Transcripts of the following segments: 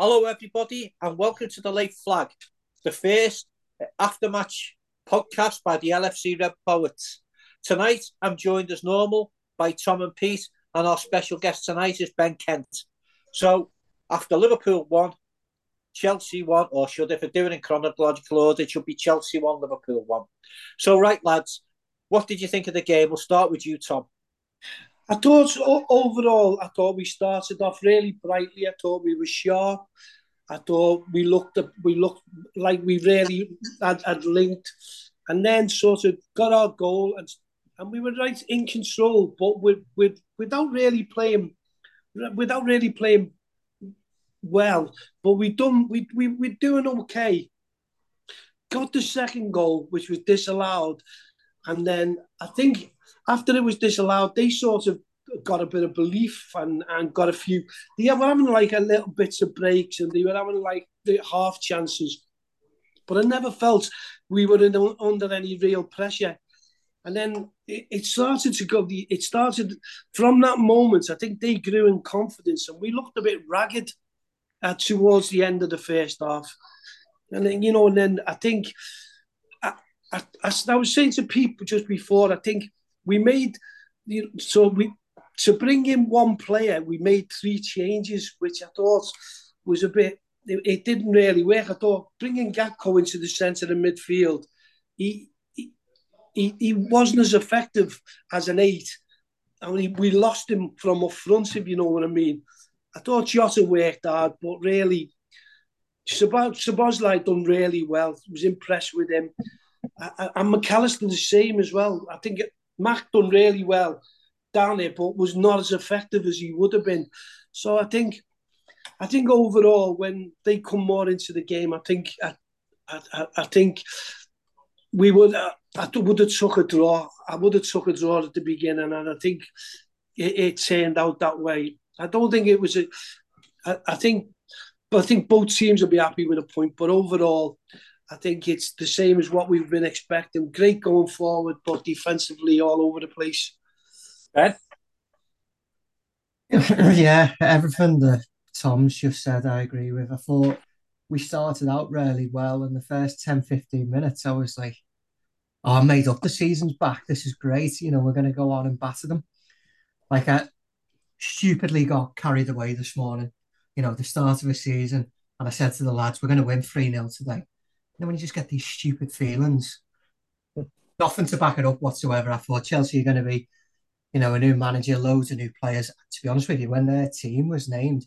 Hello, everybody, and welcome to the Late Flag, the first after-match podcast by the LFC Red Poets. Tonight, I'm joined as normal by Tom and Pete, and our special guest tonight is Ben Kent. So, after Liverpool won, Chelsea won, or should, if we're doing in chronological order, it should be Chelsea won, Liverpool won. So, right, lads, what did you think of the game? We'll start with you, Tom. I thought overall, I thought we started off really brightly. I thought we were sharp. I thought we looked we looked like we really had, had linked, and then sort of got our goal and and we were right in control, but with, with without really playing without really playing well. But we done we we we're doing okay. Got the second goal, which was disallowed, and then I think after it was disallowed, they sort of got a bit of belief and, and got a few. They were having like a little bits of breaks and they were having like the half chances. But I never felt we were in, under any real pressure. And then it, it started to go. It started from that moment. I think they grew in confidence, and we looked a bit ragged uh, towards the end of the first half. And then you know, and then I think I, I, I was saying to people just before. I think we made so we to bring in one player, we made three changes, which I thought was a bit. It, it didn't really work. I thought bringing Gakpo into the centre of midfield, he, he he wasn't as effective as an eight. I mean, we lost him from up front, if you know what I mean. I thought Jota worked hard, but really, Szoboszlai done really well. I was impressed with him. And Mac Allister the same as well. I think Mac done really well down there, but was not as effective as he would have been. So I think, I think overall, when they come more into the game, I think, I, I, I think we would, uh, I would have took a draw. I would have took a draw at the beginning, and I think it, it turned out that way. I don't think it was a. I, I think, but I think both teams will be happy with a point. But overall, I think it's the same as what we've been expecting. Great going forward, but defensively all over the place. Ben? yeah, everything that Tom's just said, I agree with. I thought we started out really well in the first 10, 15 minutes. I was like, oh, I made up the season's back. This is great. You know, we're going to go on and batter them. Like, I stupidly got carried away this morning, you know, the start of the season. And I said to the lads, we're going to win 3 0 today And then when you just get these stupid feelings, nothing to back it up whatsoever. I thought Chelsea are going to be, you know, a new manager, loads of new players. To be honest with you, when their team was named,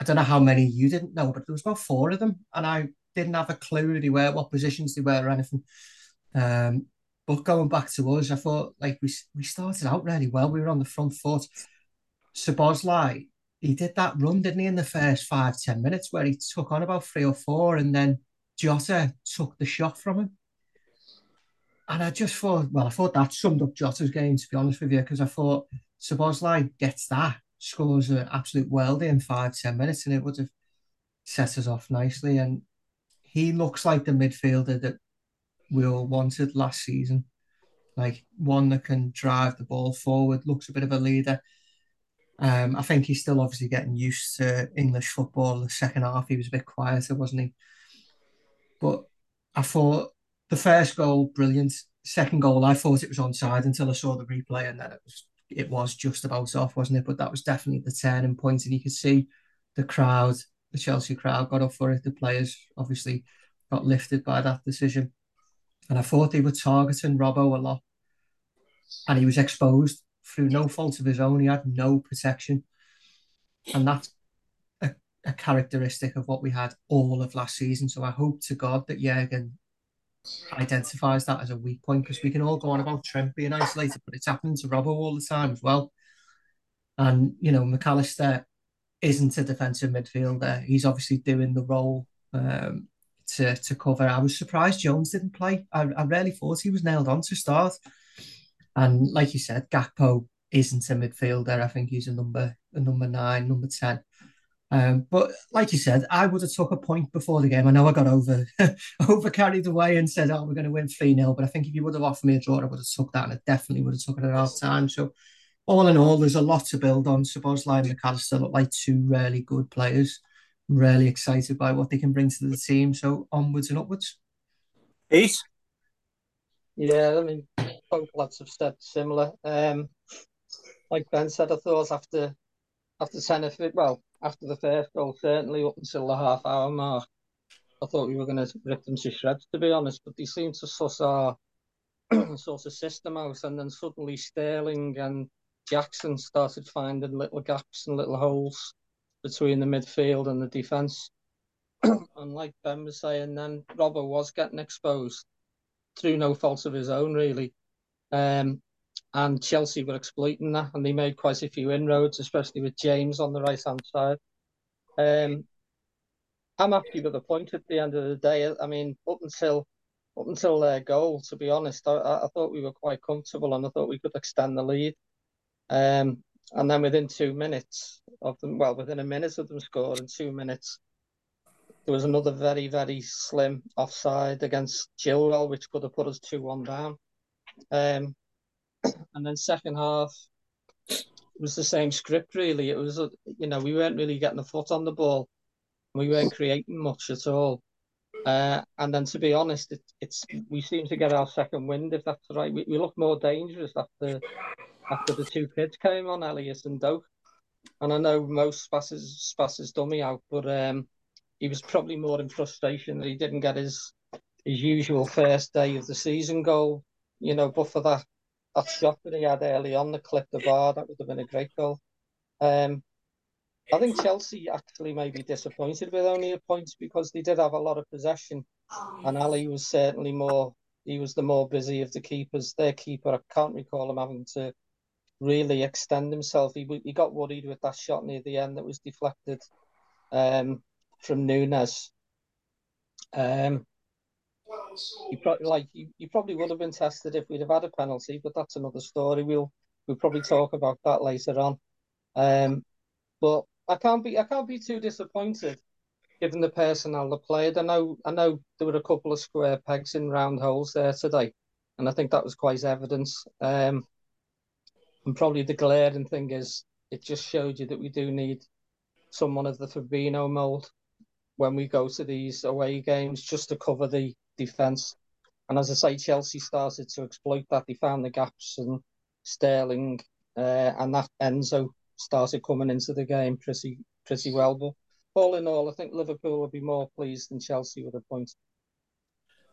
I don't know how many you didn't know, but there was about four of them, and I didn't have a clue who they were, what positions they were, or anything. Um, but going back to us, I thought like we we started out really well. We were on the front foot. Szoboszlai, he did that run, didn't he, in the first five ten minutes, where he took on about three or four, and then Jota took the shot from him. And I just thought, well, I thought that summed up Jota's game, to be honest with you, because I thought Szoboszlai gets that, scores an absolute worldie in five, ten minutes, and it would have set us off nicely. And he looks like the midfielder that we all wanted last season. Like one that can drive the ball forward, looks a bit of a leader. Um, I think he's still obviously getting used to English football. The second half, he was a bit quieter, wasn't he? But I thought the first goal, brilliant. Second goal, I thought it was onside until I saw the replay, and then it was it was just about off, wasn't it? But that was definitely the turning point, and you could see the crowd, the Chelsea crowd, got up for it. The players obviously got lifted by that decision, and I thought they were targeting Robbo a lot, and he was exposed through no fault of his own. He had no protection, and that's a characteristic of what we had all of last season. So I hope to God that Jurgen identifies that as a weak point because we can all go on about Trent being isolated, but it's happening to Robbo all the time as well. And you know, Mac Allister isn't a defensive midfielder. He's obviously doing the role um, to to cover. I was surprised Jones didn't play. I, I really thought he was nailed on to start. And like you said, Gakpo isn't a midfielder. I think he's a number a number nine, number ten. Um, but like you said, I would have took a point before the game. I know I got over over carried away and said, "Oh, we're going to win three 0 But I think if you would have offered me a draw, I would have took that, and I definitely would have took it at half time. So, all in all, there's a lot to build on. Szoboszlai and Mac Allister look like two really good players. really excited by what they can bring to the team. So onwards and upwards. Pete. Yeah, I mean, both lads have said similar. Um, like Ben said, I thought after after ten of it, well, after the first goal, certainly up until the half hour mark, I thought we were going to rip them to shreds, to be honest. But they seemed to suss our sort of system out, and then suddenly Sterling and Jackson started finding little gaps and little holes between the midfield and the defence. and like Ben was saying, then Robbo was getting exposed through no fault of his own, really. Um, and Chelsea were exploiting that, and they made quite a few inroads, especially with James on the right hand side. Um, I'm happy with the point at the end of the day. I mean, up until up until their goal, to be honest, I, I thought we were quite comfortable, and I thought we could extend the lead. Um, and then within two minutes of them, well, within a minute of them scoring, two minutes, there was another very, very slim offside against Chilwell, which could have put us 2 1 down. Um, and then second half was the same script really. It was you know we weren't really getting the foot on the ball, we weren't creating much at all. Uh, and then to be honest, it, it's we seem to get our second wind if that's right. We, we look more dangerous after after the two kids came on, Elliott and Doak. And I know most Spass's Spass's dummy out, but um, he was probably more in frustration that he didn't get his his usual first day of the season goal. You know, but for that that shot that he had early on, the clip the bar, that would have been a great goal. Um, I think Chelsea actually may be disappointed with only a point because they did have a lot of possession, and Ali was certainly more. He was the more busy of the keepers. Their keeper, I can't recall him having to really extend himself. He he got worried with that shot near the end that was deflected um, from Nunez. Um, you probably like you, you probably would have been tested if we'd have had a penalty, but that's another story. We'll we'll probably talk about that later on. Um, but I can't be I can't be too disappointed given the personnel they played. I know I know there were a couple of square pegs in round holes there today, and I think that was quite evident. Um, and probably the glaring thing is it just showed you that we do need someone of the Fabinho mold when we go to these away games just to cover the defence. And as I say, Chelsea started to exploit that. They found the gaps, and Sterling uh, and that Enzo started coming into the game pretty pretty well. But all in all, I think Liverpool will be more pleased than Chelsea with a point.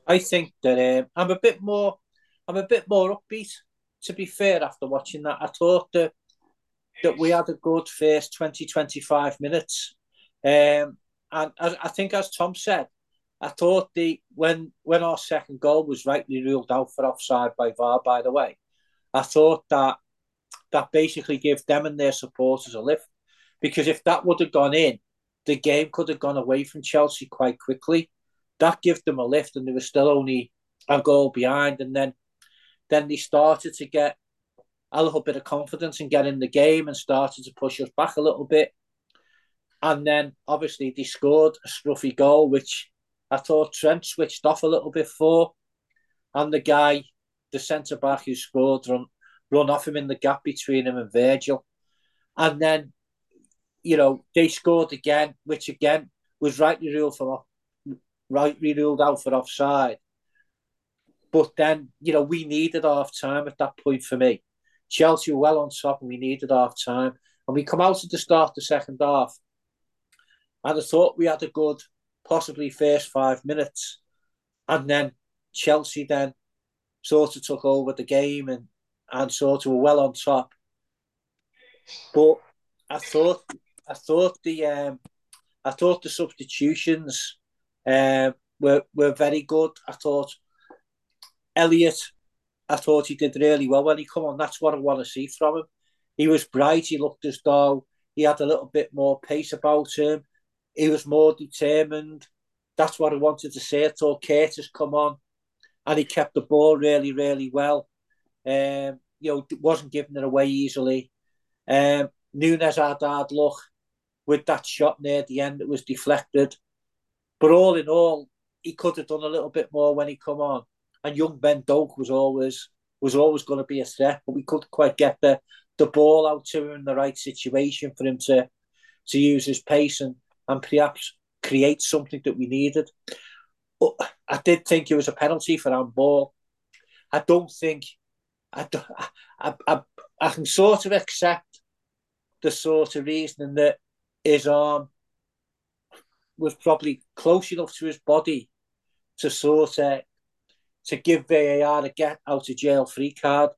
I think that um, I'm a bit more I'm a bit more upbeat. To be fair, after watching that, I thought that that we had a good first 20, 25 minutes. Um, and I, I think, as Tom said, I thought the when when our second goal was rightly ruled out for offside by VAR, by the way, I thought that that basically gave them and their supporters a lift. Because if that would have gone in, the game could have gone away from Chelsea quite quickly. That gave them a lift, and they were still only a goal behind. And then then they started to get a little bit of confidence and get in the game and started to push us back a little bit. And then obviously they scored a scruffy goal, which I thought Trent switched off a little bit for, and the guy, the centre back who scored, run run off him in the gap between him and Virgil, and then, you know, they scored again, which again was rightly ruled for rightly ruled out for offside. But then, you know, we needed half time at that point for me. Chelsea were well on top and we needed half time. And we come out at the start of the second half. And I thought we had a good possibly first five minutes. And then Chelsea then sort of took over the game and, and sort of were well on top. But I thought I thought the um, I thought the substitutions um, were were very good. I thought Elliot, I thought he did really well when he come on. That's what I want to see from him. He was bright. He looked as though he had a little bit more pace about him he was more determined. That's what I wanted to say. I thought Curtis come on and he kept the ball really, really well. Um, you know, wasn't giving it away easily. Um, Nunez had hard luck with that shot near the end that was deflected. But all in all, he could have done a little bit more when he come on. And young Ben Doak was always was always going to be a threat, but we couldn't quite get the the ball out to him in the right situation for him to to use his pace and and perhaps create something that we needed. But I did think it was a penalty for our ball. I don't think I, I, I, I can sort of accept the sort of reasoning that his arm was probably close enough to his body to sort of to give VAR a get out of jail free card,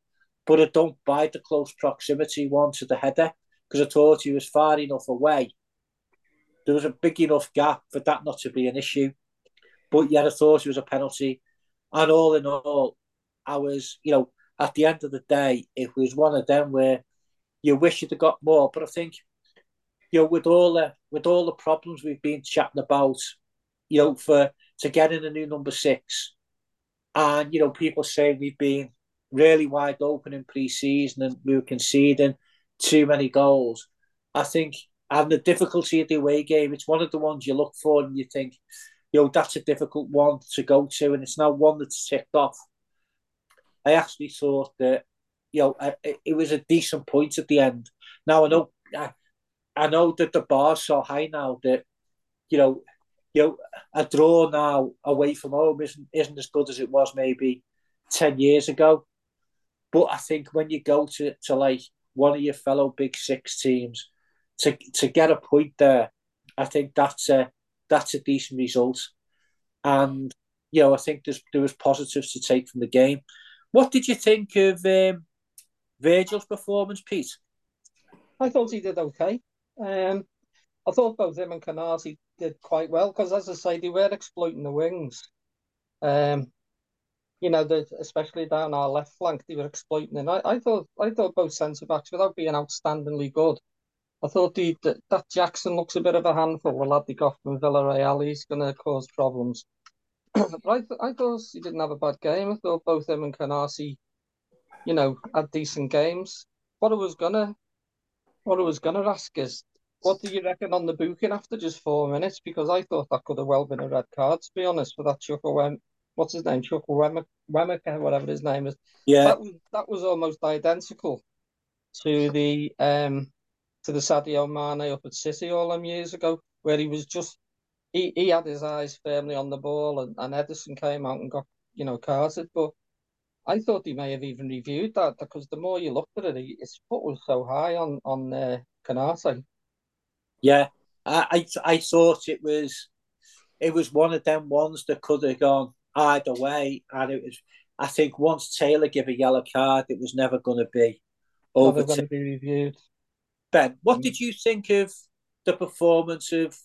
but I don't buy the close proximity one to the header because I thought he was far enough away. There was a big enough gap for that not to be an issue, but yet I thought it was a penalty. And all in all, I was, you know, at the end of the day, it was one of them where you wish you'd have got more. But I think, you know, with all the with all the problems we've been chatting about, you know, for to get in a new number six, and you know, people say we've been really wide open in pre-season and we were conceding too many goals. I think, and the difficulty of the away game, it's one of the ones you look for and you think, you know, that's a difficult one to go to, and it's now one that's ticked off. I actually thought that, you know, it, it was a decent point at the end. Now I know, I, I know that the bar's so high now that, you know, you know, a draw now away from home isn't isn't as good as it was maybe ten years ago. But I think when you go to, to like one of your fellow Big Six teams, to to get a point there, I think that's a that's a decent result. And you know, I think there's there was positives to take from the game. What did you think of um, Virgil's performance, Pete? I thought he did okay. Um, I thought both him and Konaté did quite well because, as I say, they were exploiting the wings. Um, you know, the, especially down our left flank, they were exploiting it. I, I thought, I thought both centre backs, without being outstandingly good, I thought the, that, that Jackson looks a bit of a handful. The lad they got from Villarreal, he's going to cause problems. but I, th- I thought he didn't have a bad game. I thought both him and Konaté, you know, had decent games. What I was gonna, what I was gonna ask is, what do you reckon on the booking after just four minutes? Because I thought that could have well been a red card, to be honest, for that Chuckle Wem, what's his name, Chuckle Wemmick, whatever his name is. Yeah, that was, that was almost identical to the um to the Sadio Mane up at City all them years ago, where he was just he, he had his eyes firmly on the ball, and, and Ederson came out and got you know carded. But I thought he may have even reviewed that because the more you looked at it, his foot was so high on on uh, Konaté. Yeah, I, I I thought it was it was one of them ones that could have gone either way, and it was. I think once Taylor gave a yellow card, it was never going to be over. Never going to be reviewed. Ben, what mm. did you think of the performance of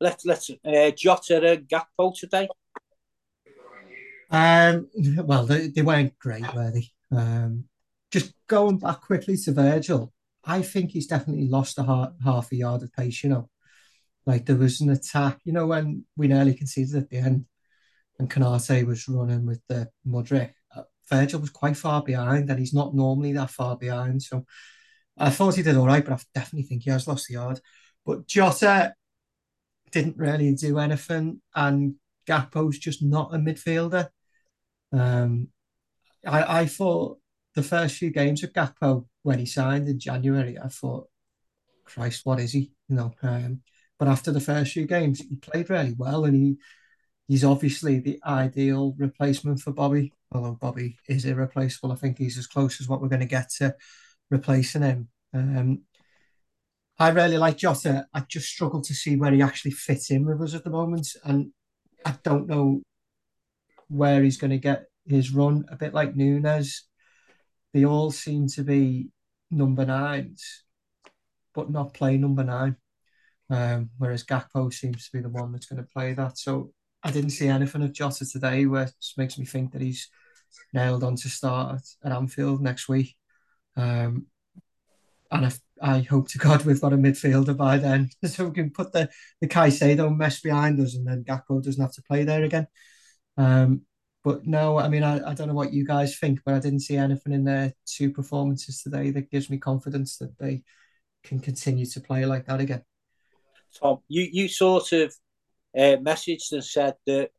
let's let's uh, Jota and Gakpo today? Um, well, they, they weren't great, were they? Um, just going back quickly to Virgil, I think he's definitely lost a half, half a yard of pace. You know, like there was an attack. You know, when we nearly conceded at the end, and Konaté was running with the Mudryk. Uh, Virgil was quite far behind, and he's not normally that far behind. So I thought he did all right, but I definitely think he has lost the yard. But Jota, didn't really do anything, and Gakpo's just not a midfielder. Um, I, I thought the first few games of Gakpo when he signed in January, I thought, Christ, what is he? You know, um, but after the first few games, he played really well, and he he's obviously the ideal replacement for Bobby. Although Bobby is irreplaceable, I think he's as close as what we're going to get to replacing him. Um, I really like Jota. I just struggle to see where he actually fits in with us at the moment, and I don't know where he's going to get his run. A bit like Nunez, they all seem to be number nines, but not play number nine. Um, whereas Gakpo seems to be the one that's going to play that. So I didn't see anything of Jota today, which makes me think that he's nailed on to start at Anfield next week. Um, and if I hope to God we've got a midfielder by then, so we can put the the Caicedo mess behind us, and then Gakpo doesn't have to play there again. Um, but no, I mean, I, I don't know what you guys think, but I didn't see anything in their two performances today that gives me confidence that they can continue to play like that again. Tom, you you sort of uh, messaged and said that,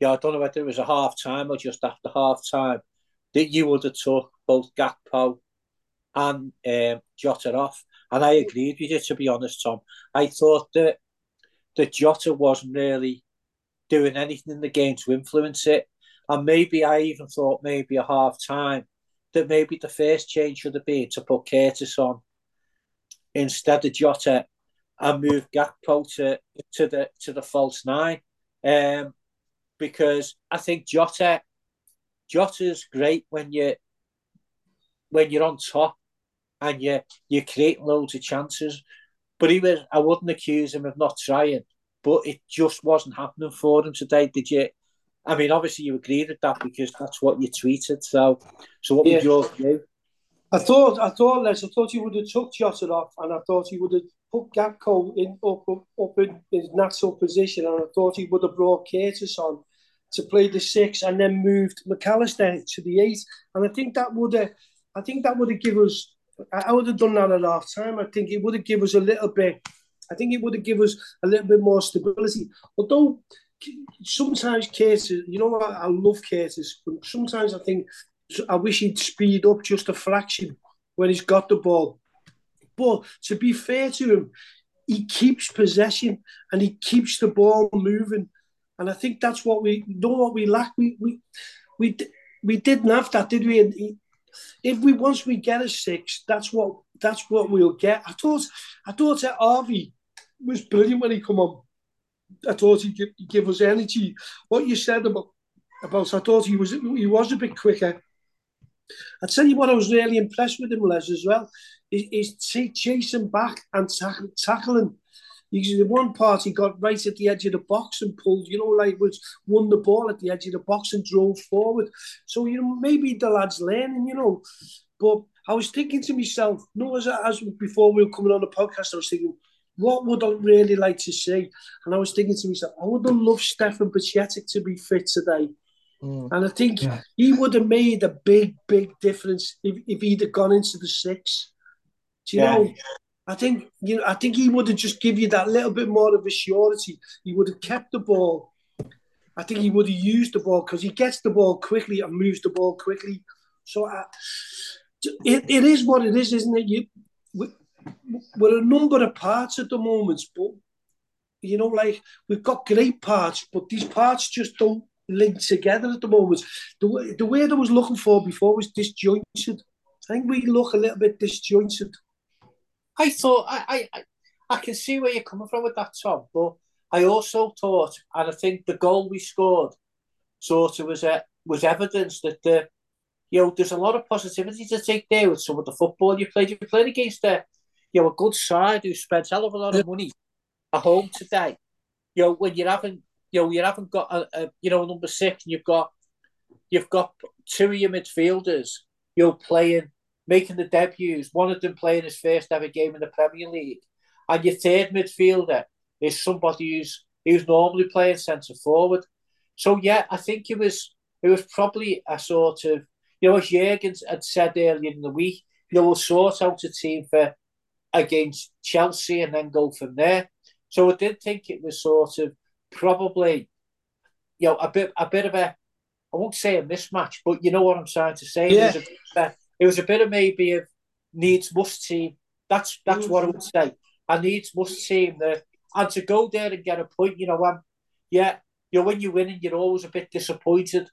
yeah, I don't know whether it was a half time or just after half time, that you would have took both Gakpo and um, Jota off. And I agreed with you, to be honest, Tom. I thought that that Jota wasn't really doing anything in the game to influence it. And maybe I even thought maybe a half time that maybe the first change should have been to put Curtis on instead of Jota and move Gakpo to, to the to the false nine. Um, because I think Jota Jota's great when you when you're on top and you you create loads of chances. But he was I wouldn't accuse him of not trying, but it just wasn't happening for him today. Did you? I mean, obviously you agreed with that because that's what you tweeted. So, so what yeah. would your view? I thought, I thought, Les, I thought he would have took Jota off, and I thought he would have put Gakpo in up, up, up in his natural position, and I thought he would have brought Curtis on to play the six, and then moved Mac Allister to the eight, and I think that would have, I think that would have given us. I would have done that at half time. I think it would have given us a little bit. I think it would have given us a little bit more stability. Although sometimes Curtis, you know, I, I love Curtis, but sometimes I think I wish he'd speed up just a fraction when he's got the ball. But to be fair to him, he keeps possession and he keeps the ball moving. And I think that's what we know what we lack. We we we we didn't have that, did we? If we once we get a six, that's what that's what we'll get. I thought I thought that Harvey was brilliant when he come on. I thought he'd give, give us energy. What you said about about I thought he was he was a bit quicker. I tell you what, I was really impressed with him, Les, as well. He's chasing back and tackling. He's the one part he got right at the edge of the box and pulled, you know, like was won the ball at the edge of the box and drove forward. So you know, maybe the lad's learning, you know. But I was thinking to myself, no, as as before we were coming on the podcast, I was thinking, what would I really like to see? And I was thinking to myself, I would have loved Stefan Bajcetic to be fit today. Mm. And I think yeah. he would have made a big, big difference if, if he'd have gone into the six. Do you yeah. know? I think you know. I think he would have just give you that little bit more of a surety. He would have kept the ball. I think he would have used the ball because he gets the ball quickly and moves the ball quickly. So uh, I, it, it is what it is, isn't it? You, we're a number of parts at the moment, but you know, like we've got great parts, but these parts just don't link together at the moment. The, the word I was looking for before was disjointed. I think we look a little bit disjointed. I thought I, I I can see where you're coming from with that, Tom, but I also thought, and I think the goal we scored sort of was a, was evidence that the you know there's a lot of positivity to take there with some of the football you played. You played against a you know a good side who spent a hell of a lot of money at home today. You know when you're having you know, you haven't got a, a you know number six, and you've got you've got two of your midfielders, you're playing, making the debuts. One of them playing his first ever game in the Premier League, and your third midfielder is somebody who's who's normally playing centre forward. So yeah, I think it was it was probably a sort of you know as Jurgen had said earlier in the week, you know, we'll sort out a team for against Chelsea and then go from there. So I did think it was sort of probably, you know, a bit a bit of a, I won't say a mismatch, but you know what I'm trying to say. Yeah. It, was a, it was a bit of maybe of needs must team. That's that's what I would say. I needs must team that, and to go there and get a point. You know, um, yeah, you know, when you're winning, you're always a bit disappointed.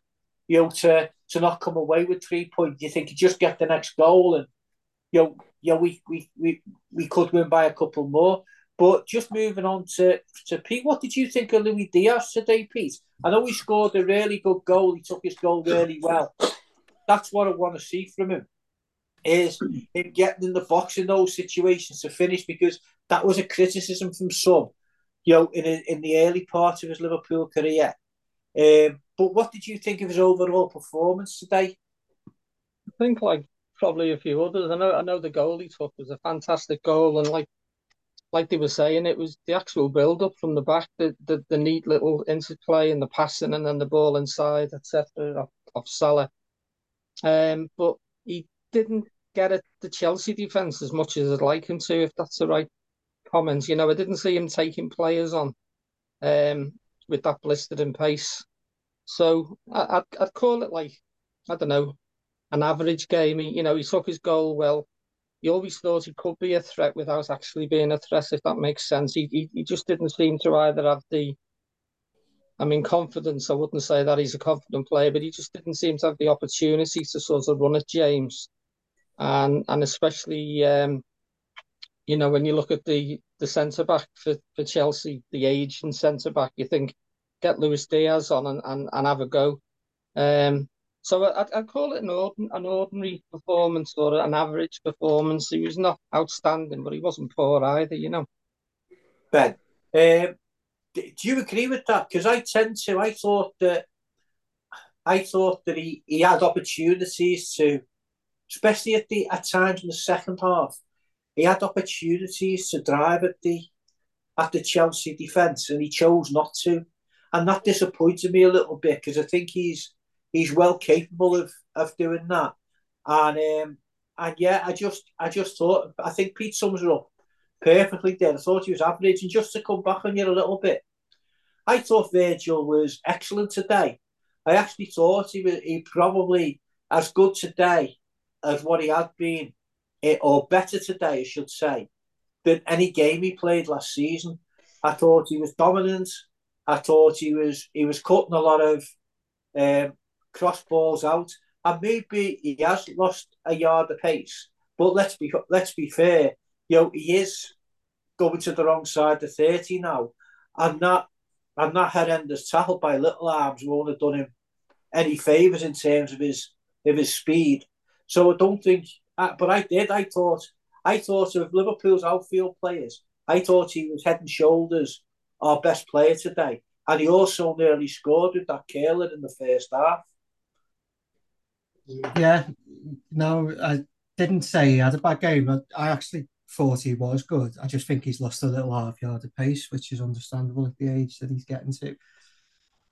You know, to to not come away with three points, you think you just get the next goal, and you know, yeah, we we we we could win by a couple more. But just moving on to, to Pete, what did you think of Luis Diaz today, Pete? I know he scored a really good goal. He took his goal really well. That's what I want to see from him. Is him getting in the box in those situations to finish because that was a criticism from some, you know, in in the early part of his Liverpool career. Um, but what did you think of his overall performance today? I think like probably a few others. I know I know the goal he took was a fantastic goal, and like like they were saying, it was the actual build up from the back, the, the, the neat little interplay and the passing and then the ball inside, etc. of, of Salah. Um, but he didn't get at the Chelsea defence as much as I'd like him to, if that's the right comment. You know, I didn't see him taking players on um, with that blistering pace. So I, I'd, I'd call it like, I don't know, an average game. He, you know, he took his goal well he always thought he could be a threat without actually being a threat, if that makes sense. He, he, he just didn't seem to either have the, I mean, confidence. I wouldn't say that he's a confident player, but he just didn't seem to have the opportunity to sort of run at James. And and especially, um, you know, when you look at the, the centre back for, for Chelsea, the age and centre back, you think, get Luis Diaz on and, and, and have a go. Um, so I, I'd call it an, ordin, an ordinary performance or an average performance. He was not outstanding, but he wasn't poor either, you know. Ben, um, do you agree with that? Because I tend to. I thought that I thought that he, he had opportunities to, especially at the at times in the second half, he had opportunities to drive at the at the Chelsea defence, and he chose not to, and that disappointed me a little bit because I think he's he's well capable of of doing that. And um, and yeah, I just I just thought I think Pete sums it up perfectly there. I thought he was average, and just to come back on you a little bit, I thought Virgil was excellent today. I actually thought he was he probably as good today as what he had been, or better today, I should say, than any game he played last season. I thought he was dominant. I thought he was he was cutting a lot of um, cross balls out, and maybe he has lost a yard of pace. But let's be let's be fair, you know, he is going to the wrong side of thirty now, and that and that horrendous tackle by Little Arms won't have done him any favours in terms of his of his speed. So I don't think, but I did. I thought I thought of Liverpool's outfield players. I thought he was head and shoulders our best player today, and he also nearly scored with that curler in the first half. Yeah, no, I didn't say he had a bad game. I, I actually thought he was good. I just think he's lost a little half yard of pace, which is understandable at the age that he's getting to.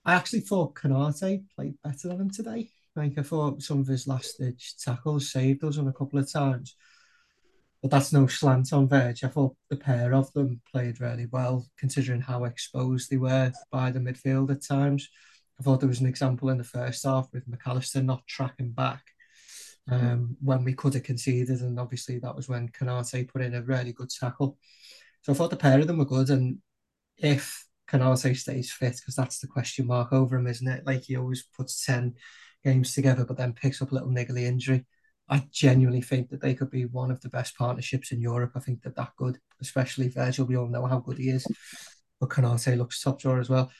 I actually thought Konate played better than him today. Like I thought some of his last ditch tackles saved us on a couple of times. But that's no slant on Verge. I thought the pair of them played really well, considering how exposed they were by the midfield at times. I thought there was an example in the first half with Mac Allister not tracking back um, when we could have conceded, and obviously that was when Konate put in a really good tackle. So I thought the pair of them were good, and if Konate stays fit, because that's the question mark over him, isn't it? Like he always puts ten games together, but then picks up a little niggly injury. I genuinely think that they could be one of the best partnerships in Europe. I think that that good, especially Virgil. We all know how good he is, but Konate looks top drawer as well.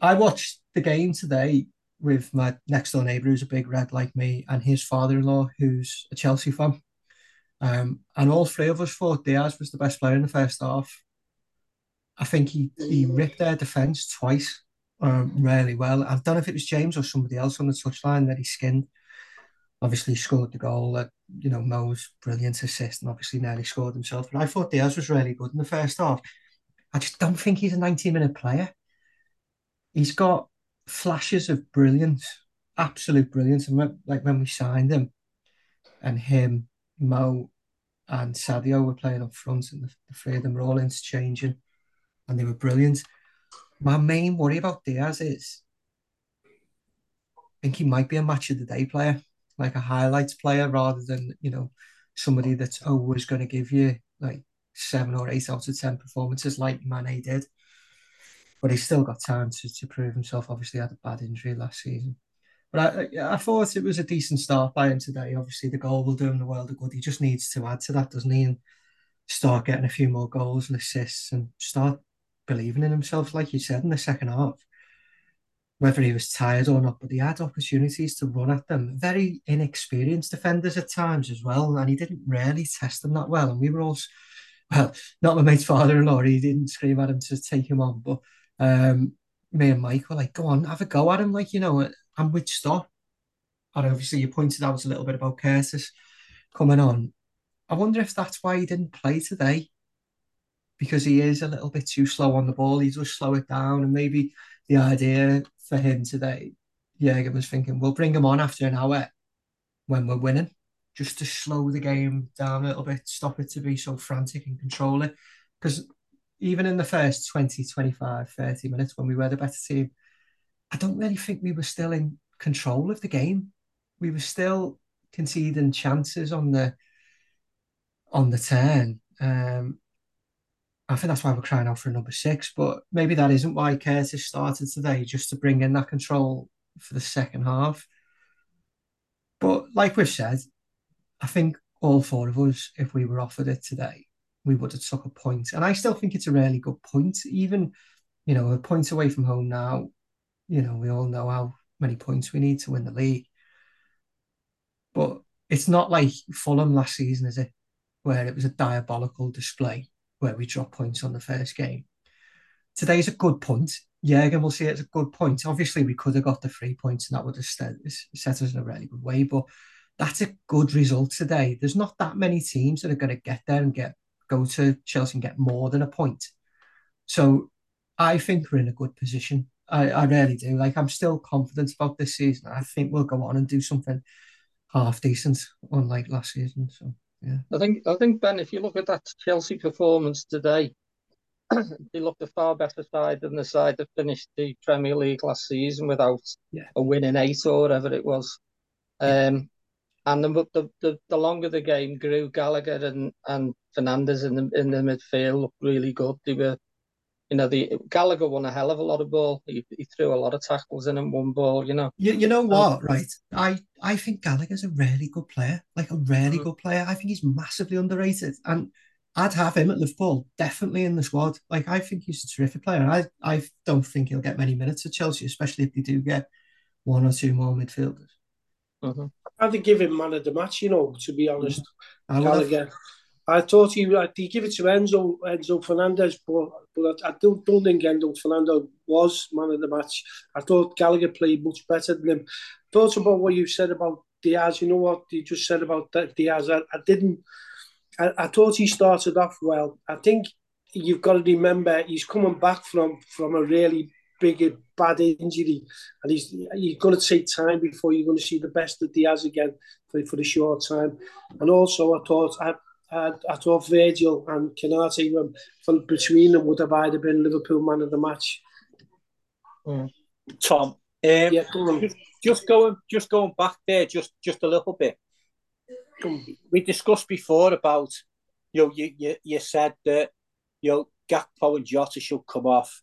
I watched the game today with my next door neighbour who's a big red like me and his father-in-law who's a Chelsea fan. Um, and all three of us thought Diaz was the best player in the first half. I think he, he ripped their defence twice um, really well. I don't know if it was James or somebody else on the touchline that he skinned. Obviously scored the goal. That you know, Mo's brilliant assist and obviously nearly scored himself. But I thought Diaz was really good in the first half. I just don't think he's a 90 minute player he's got flashes of brilliance, absolute brilliance. And when, like when we signed him, and him, Mo, and Sadio were playing up front, and the, the three of them were all interchanging, and they were brilliant. My main worry about Diaz is I think he might be a match of the day player, like a highlights player, rather than you know somebody that's always oh, going to give you like seven or eight out of ten performances like Mane did but he's still got time to, to prove himself. Obviously, had a bad injury last season. But I, I thought it was a decent start by him today. Obviously, the goal will do him the world of good. He just needs to add to that, doesn't he? And start getting a few more goals and assists and start believing in himself, like you said in the second half. Whether he was tired or not, but he had opportunities to run at them. Very inexperienced defenders at times as well, and he didn't really test them that well. And we were all, well, not my mate's father-in-law. He didn't scream at him to take him on, but um, me and Mike were like, go on, have a go at him, like, you know, and we'd stop. And obviously, you pointed out a little bit about Curtis coming on. I wonder if that's why he didn't play today, because he is a little bit too slow on the ball. He does slow it down, and maybe the idea for him today, Jurgen was thinking, we'll bring him on after an hour when we're winning, just to slow the game down a little bit, stop it to be so frantic and control it. Because even in the first 20, 25, 30 minutes when we were the better team, I don't really think we were still in control of the game. We were still conceding chances on the on the turn. Um, I think that's why we're crying out for a number six, but maybe that isn't why Curtis started today, just to bring in that control for the second half. But like we've said, I think all four of us, if we were offered it today, we would have took a point. And I still think it's a really good point. Even, you know, a point away from home now, you know, we all know how many points we need to win the league. But it's not like Fulham last season, is it? Where it was a diabolical display where we drop points on the first game. Today's a good point. Jurgen will see it as a good point. Obviously, we could have got the three points and that would have set, set us in a really good way, but that's a good result today. There's not that many teams that are going to get there and get go to Chelsea and get more than a point. So I think we're in a good position. I, I really do. Like I'm still confident about this season. I think we'll go on and do something half decent, unlike last season. So yeah. I think I think Ben, if you look at that Chelsea performance today, they looked a far better side than the side that finished the Premier League last season without yeah. a win in eight or whatever it was. Um, and the, the, the the longer the game grew, Gallagher and and Fernandez in the in the midfield looked really good. They were, you know, the Gallagher won a hell of a lot of ball. He, he threw a lot of tackles in and won ball. You know. You, you know what? Um, right. I I think Gallagher's a really good player. Like a really mm-hmm. good player. I think he's massively underrated. And I'd have him at Liverpool, definitely in the squad. Like I think he's a terrific player. I I don't think he'll get many minutes at Chelsea, especially if they do get one or two more midfielders. Mm-hmm. I'd give him man of the match, you know, to be honest. I Gallagher. I thought he would give it to Enzo Enzo Fernandez, but but I, don't, don't think Enzo Fernandez was man of the match. I thought Gallagher played much better than him. Thoughts about what you said about Diaz. You know what you just said about Diaz. I, I didn't. I, I thought he started off well. I think you've got to remember he's coming back from from a really big bad injury, and he's he's going to take time before you're going to see the best of Diaz again for, for the short time. And also, I thought I. I, I thought Virgil and Konaté from between them would have either been Liverpool man of the match. Mm. Tom, um, yeah, go just, just going just going back there just just a little bit. We discussed before about you know you you, you said that you know Gakpo and Jota should come off.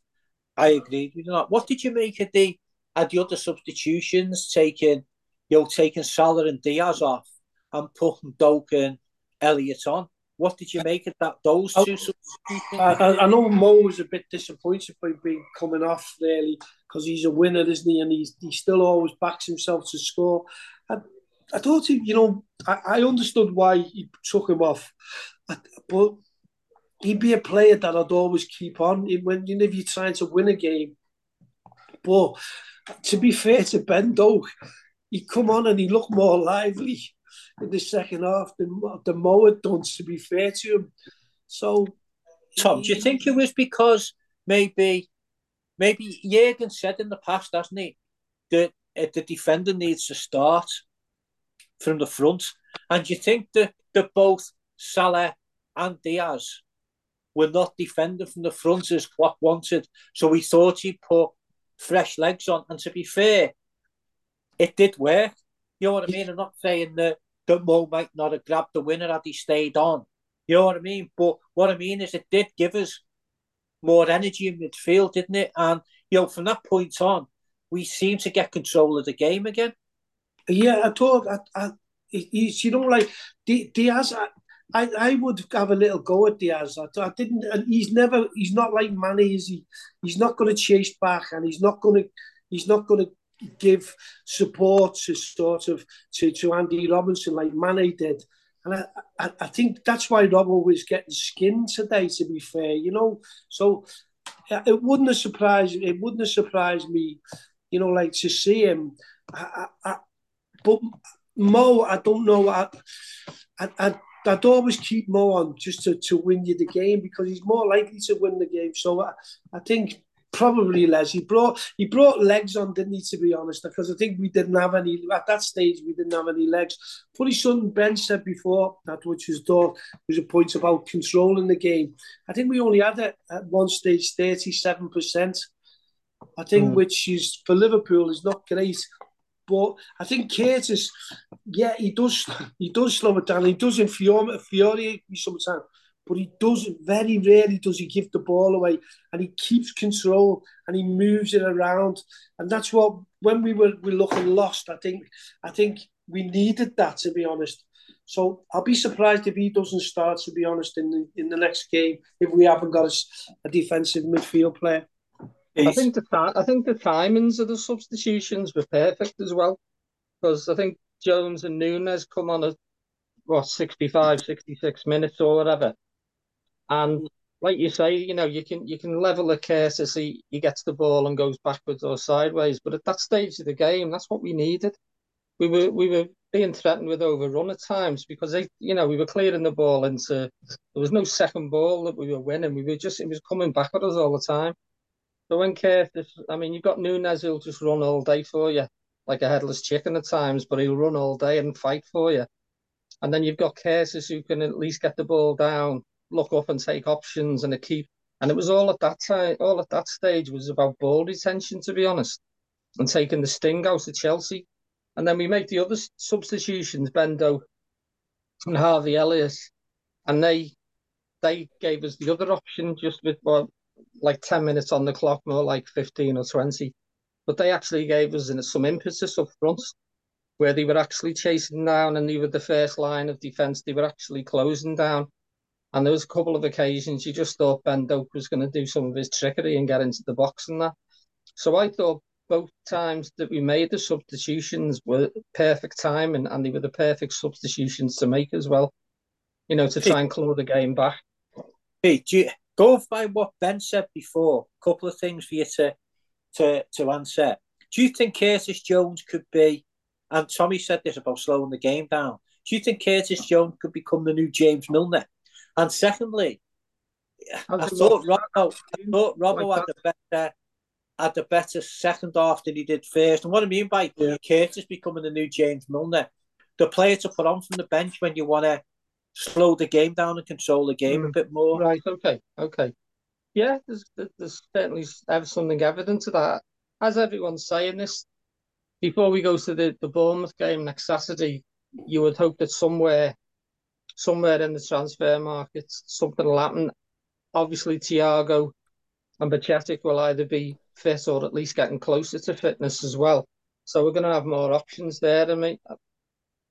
I agree with that. What did you make of the at the other substitutions taking you know taking Salah and Diaz off and putting Doak and Elliott on? What did you make of that? Those oh, two I, I, know Mo was a bit disappointed by being coming off really because he's a winner, isn't he? And he's he still always backs himself to score. I, I thought he, you know, I, I understood why he took him off, but he'd be a player that I'd always keep on when you know, if you're trying to win a game. But to be fair to Ben Doak, he come on and he looked more lively in the second half than, than Mo had done, to be fair to him. So, Tom, do you think it was because maybe maybe Jurgen said in the past, hasn't he, that uh, the defender needs to start from the front? And do you think that, that both Salah and Diaz were not defending from the front as Klopp wanted. So we thought he'd put fresh legs on. And to be fair, it did work. You know what I mean? I'm not saying that, that Mo might not have grabbed the winner had he stayed on. You know what I mean? But what I mean is it did give us more energy in midfield, didn't it? And, you know, from that point on, we seemed to get control of the game again. Yeah, I thought, I, I, he's, you know, like Diaz, I, I would have a little go at Diaz. I, I didn't, and he's never, he's not like Manny, is he? He's not going to chase back, and he's not going to, he's not going to give support to sort of to, to Andy Robertson like Manny did. And I, I, I think that's why Robbo was getting skinned today. To be fair, you know, so it wouldn't have surprised, it wouldn't have surprised me, you know, like to see him. I, I, but Mo, I don't know. I, I, I'd always keep Mo on just to, to win you the game because he's more likely to win the game. So I, I think probably Les. He brought he brought legs on, didn't he? To be honest, because I think we didn't have any at that stage. We didn't have any legs. Funny son Ben said before that, which was thought was a point about controlling the game. I think we only had it at one stage thirty seven percent. I think, mm. which is for Liverpool is not great. But I think Curtis, yeah, he does. He does slow it down. He does infuriate me sometimes, but he does very rarely does he give the ball away, and he keeps control and he moves it around, and that's what when we were we looking lost. I think I think we needed that to be honest. So I'll be surprised if he doesn't start. To be honest, in the in the next game, if we haven't got a, a defensive midfield player. I think the I think the timings of the substitutions were perfect as well, because I think Jones and Nunez come on at what 65, 66 minutes or whatever, and like you say, you know, you can you can level a case as he, he gets the ball and goes backwards or sideways, but at that stage of the game, that's what we needed. We were we were being threatened with overrun at times because they, you know, we were clearing the ball into. There was no second ball that we were winning. We were just it was coming back at us all the time. So when Curtis, I mean, you've got Nunez who'll just run all day for you, like a headless chicken at times, but he'll run all day and fight for you. And then you've got Curtis who can at least get the ball down, look up and take options and a keep. And it was all at that time, all at that stage was about ball retention, to be honest, and taking the sting out of Chelsea. And then we make the other substitutions, Ben Doak and Harvey Elliott, and they they gave us the other option just with well, like 10 minutes on the clock, more like 15 or 20. But they actually gave us some impetus up front where they were actually chasing down and they were the first line of defence. They were actually closing down. And there was a couple of occasions you just thought Ben Doak was going to do some of his trickery and get into the box and that. So I thought both times that we made the substitutions were perfect time and, and they were the perfect substitutions to make as well, you know, to try and claw the game back. Hey, do you go by what Ben said before? A couple of things for you to to to answer. Do you think Curtis Jones could be, and Tommy said this about slowing the game down, do you think Curtis Jones could become the new James Milner? And secondly, I thought Robbo, I thought Robbo had the better had the better second half than he did first. And what I mean by yeah. Curtis becoming the new James Milner, the player to put on from the bench when you want to slow the game down and control the game mm. a bit more. Right. Okay. Okay. Yeah, there's there's certainly something evident to that. As everyone's saying this, before we go to the, the Bournemouth game next Saturday, you would hope that somewhere somewhere in the transfer market something will happen. Obviously, Thiago and Bajcetic will either be fit or at least getting closer to fitness as well. So we're going to have more options there. I mean,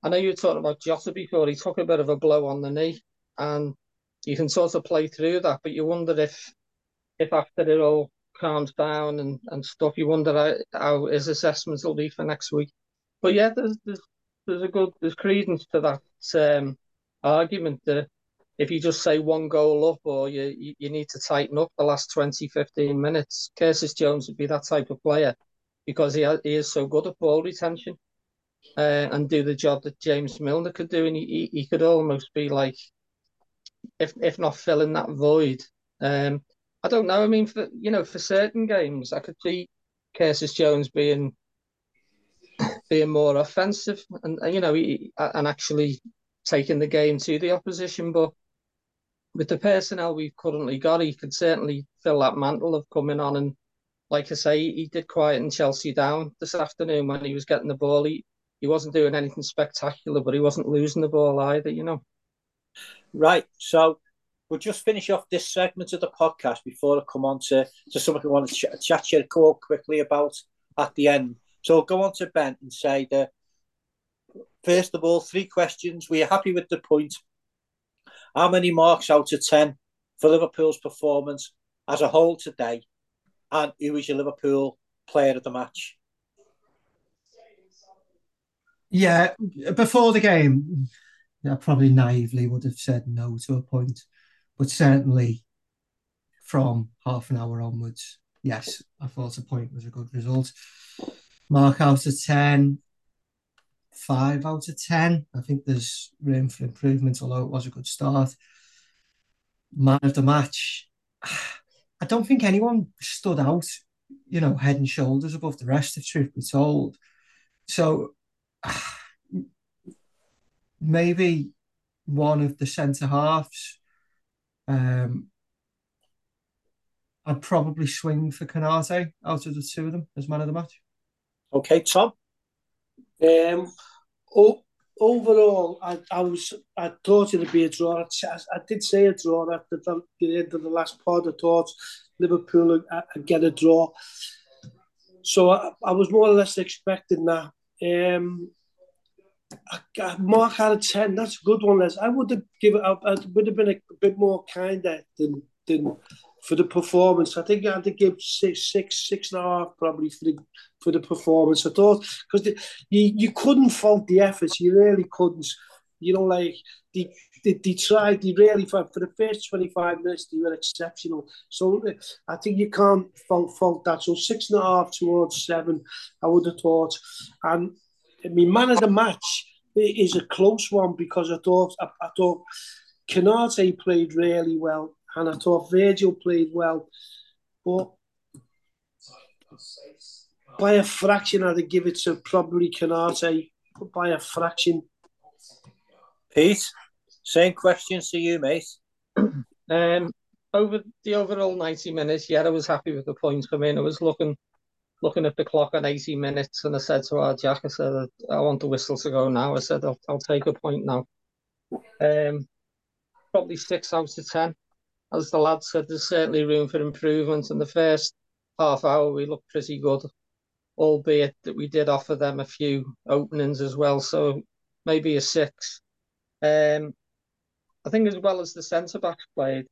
I know you were talking about Jota before. He took a bit of a blow on the knee, and you can sort of play through that. But you wonder if, if after it all calms down and, and stuff, you wonder how, how his assessments will be for next week. But yeah, there's there's, there's a good there's credence to that um, argument that if you just say one goal up or you, you, need to tighten up the last 20, 15 minutes, Curtis Jones would be that type of player because he, he is so good at ball retention uh, and do the job that James Milner could do. And he, he, could almost be like, if if not filling that void. Um, I don't know. I mean, for you know, for certain games, I could see Curtis Jones being being more offensive and you know, he, and actually taking the game to the opposition. But with the personnel we've currently got, he could certainly fill that mantle of coming on and, like I say, he did quieten Chelsea down this afternoon when he was getting the ball. He he wasn't doing anything spectacular, but he wasn't losing the ball either, you know. Right. So we'll just finish off this segment of the podcast before I come on to, to something I want to ch- chat you quickly about at the end. So I'll go on to Ben and say that first of all, three questions. We are happy with the point how many marks out of 10 for Liverpool's performance as a whole today? And who is your Liverpool player of the match? Yeah, before the game, I probably naively would have said no to a point, but certainly from half an hour onwards, yes, I thought a point was a good result. Mark out of 10, five out of 10. I think there's room for improvement, although it was a good start. Man of the match, I don't think anyone stood out, you know, head and shoulders above the rest, if truth be told. So maybe one of the centre halves. Um, I'd probably swing for Konate out of the two of them as man of the match. Okay, Tom. Um, overall, I, I was I thought it'd be a draw. I, I did say a draw at the, the end of the last pod. I thought Liverpool would, would get a draw. So I, I, was more or less expecting that. Um, I, Mark had a ten. That's a good one, Les. I would have given. I, I would have been a bit more kinder than than for the performance. I think I had to give six, six, six and a half probably for the for the performance. I thought because you you couldn't fault the efforts. You really couldn't. You know, like they they, they tried. They really for, for the first twenty five minutes they were exceptional. So I think you can't fault fault that. So six and a half towards seven, I would have thought. And I mean, man of the match is a close one because I thought I, I thought Konaté played really well and I thought Virgil played well, but by a fraction, I'd give it to probably Konaté, by a fraction. Pete, same questions to you, mate. um, over the overall 90 minutes, yeah, I was happy with the points for me. I was looking looking at the clock at 80 minutes and I said to our Jack, I said, I want the whistle to go now. I said, I'll, I'll take a point now. Um, probably six out of 10 as the lad said, there's certainly room for improvement. In the first half hour, we looked pretty good, albeit that we did offer them a few openings as well. So maybe a six. Um, I think as well as the centre backs played,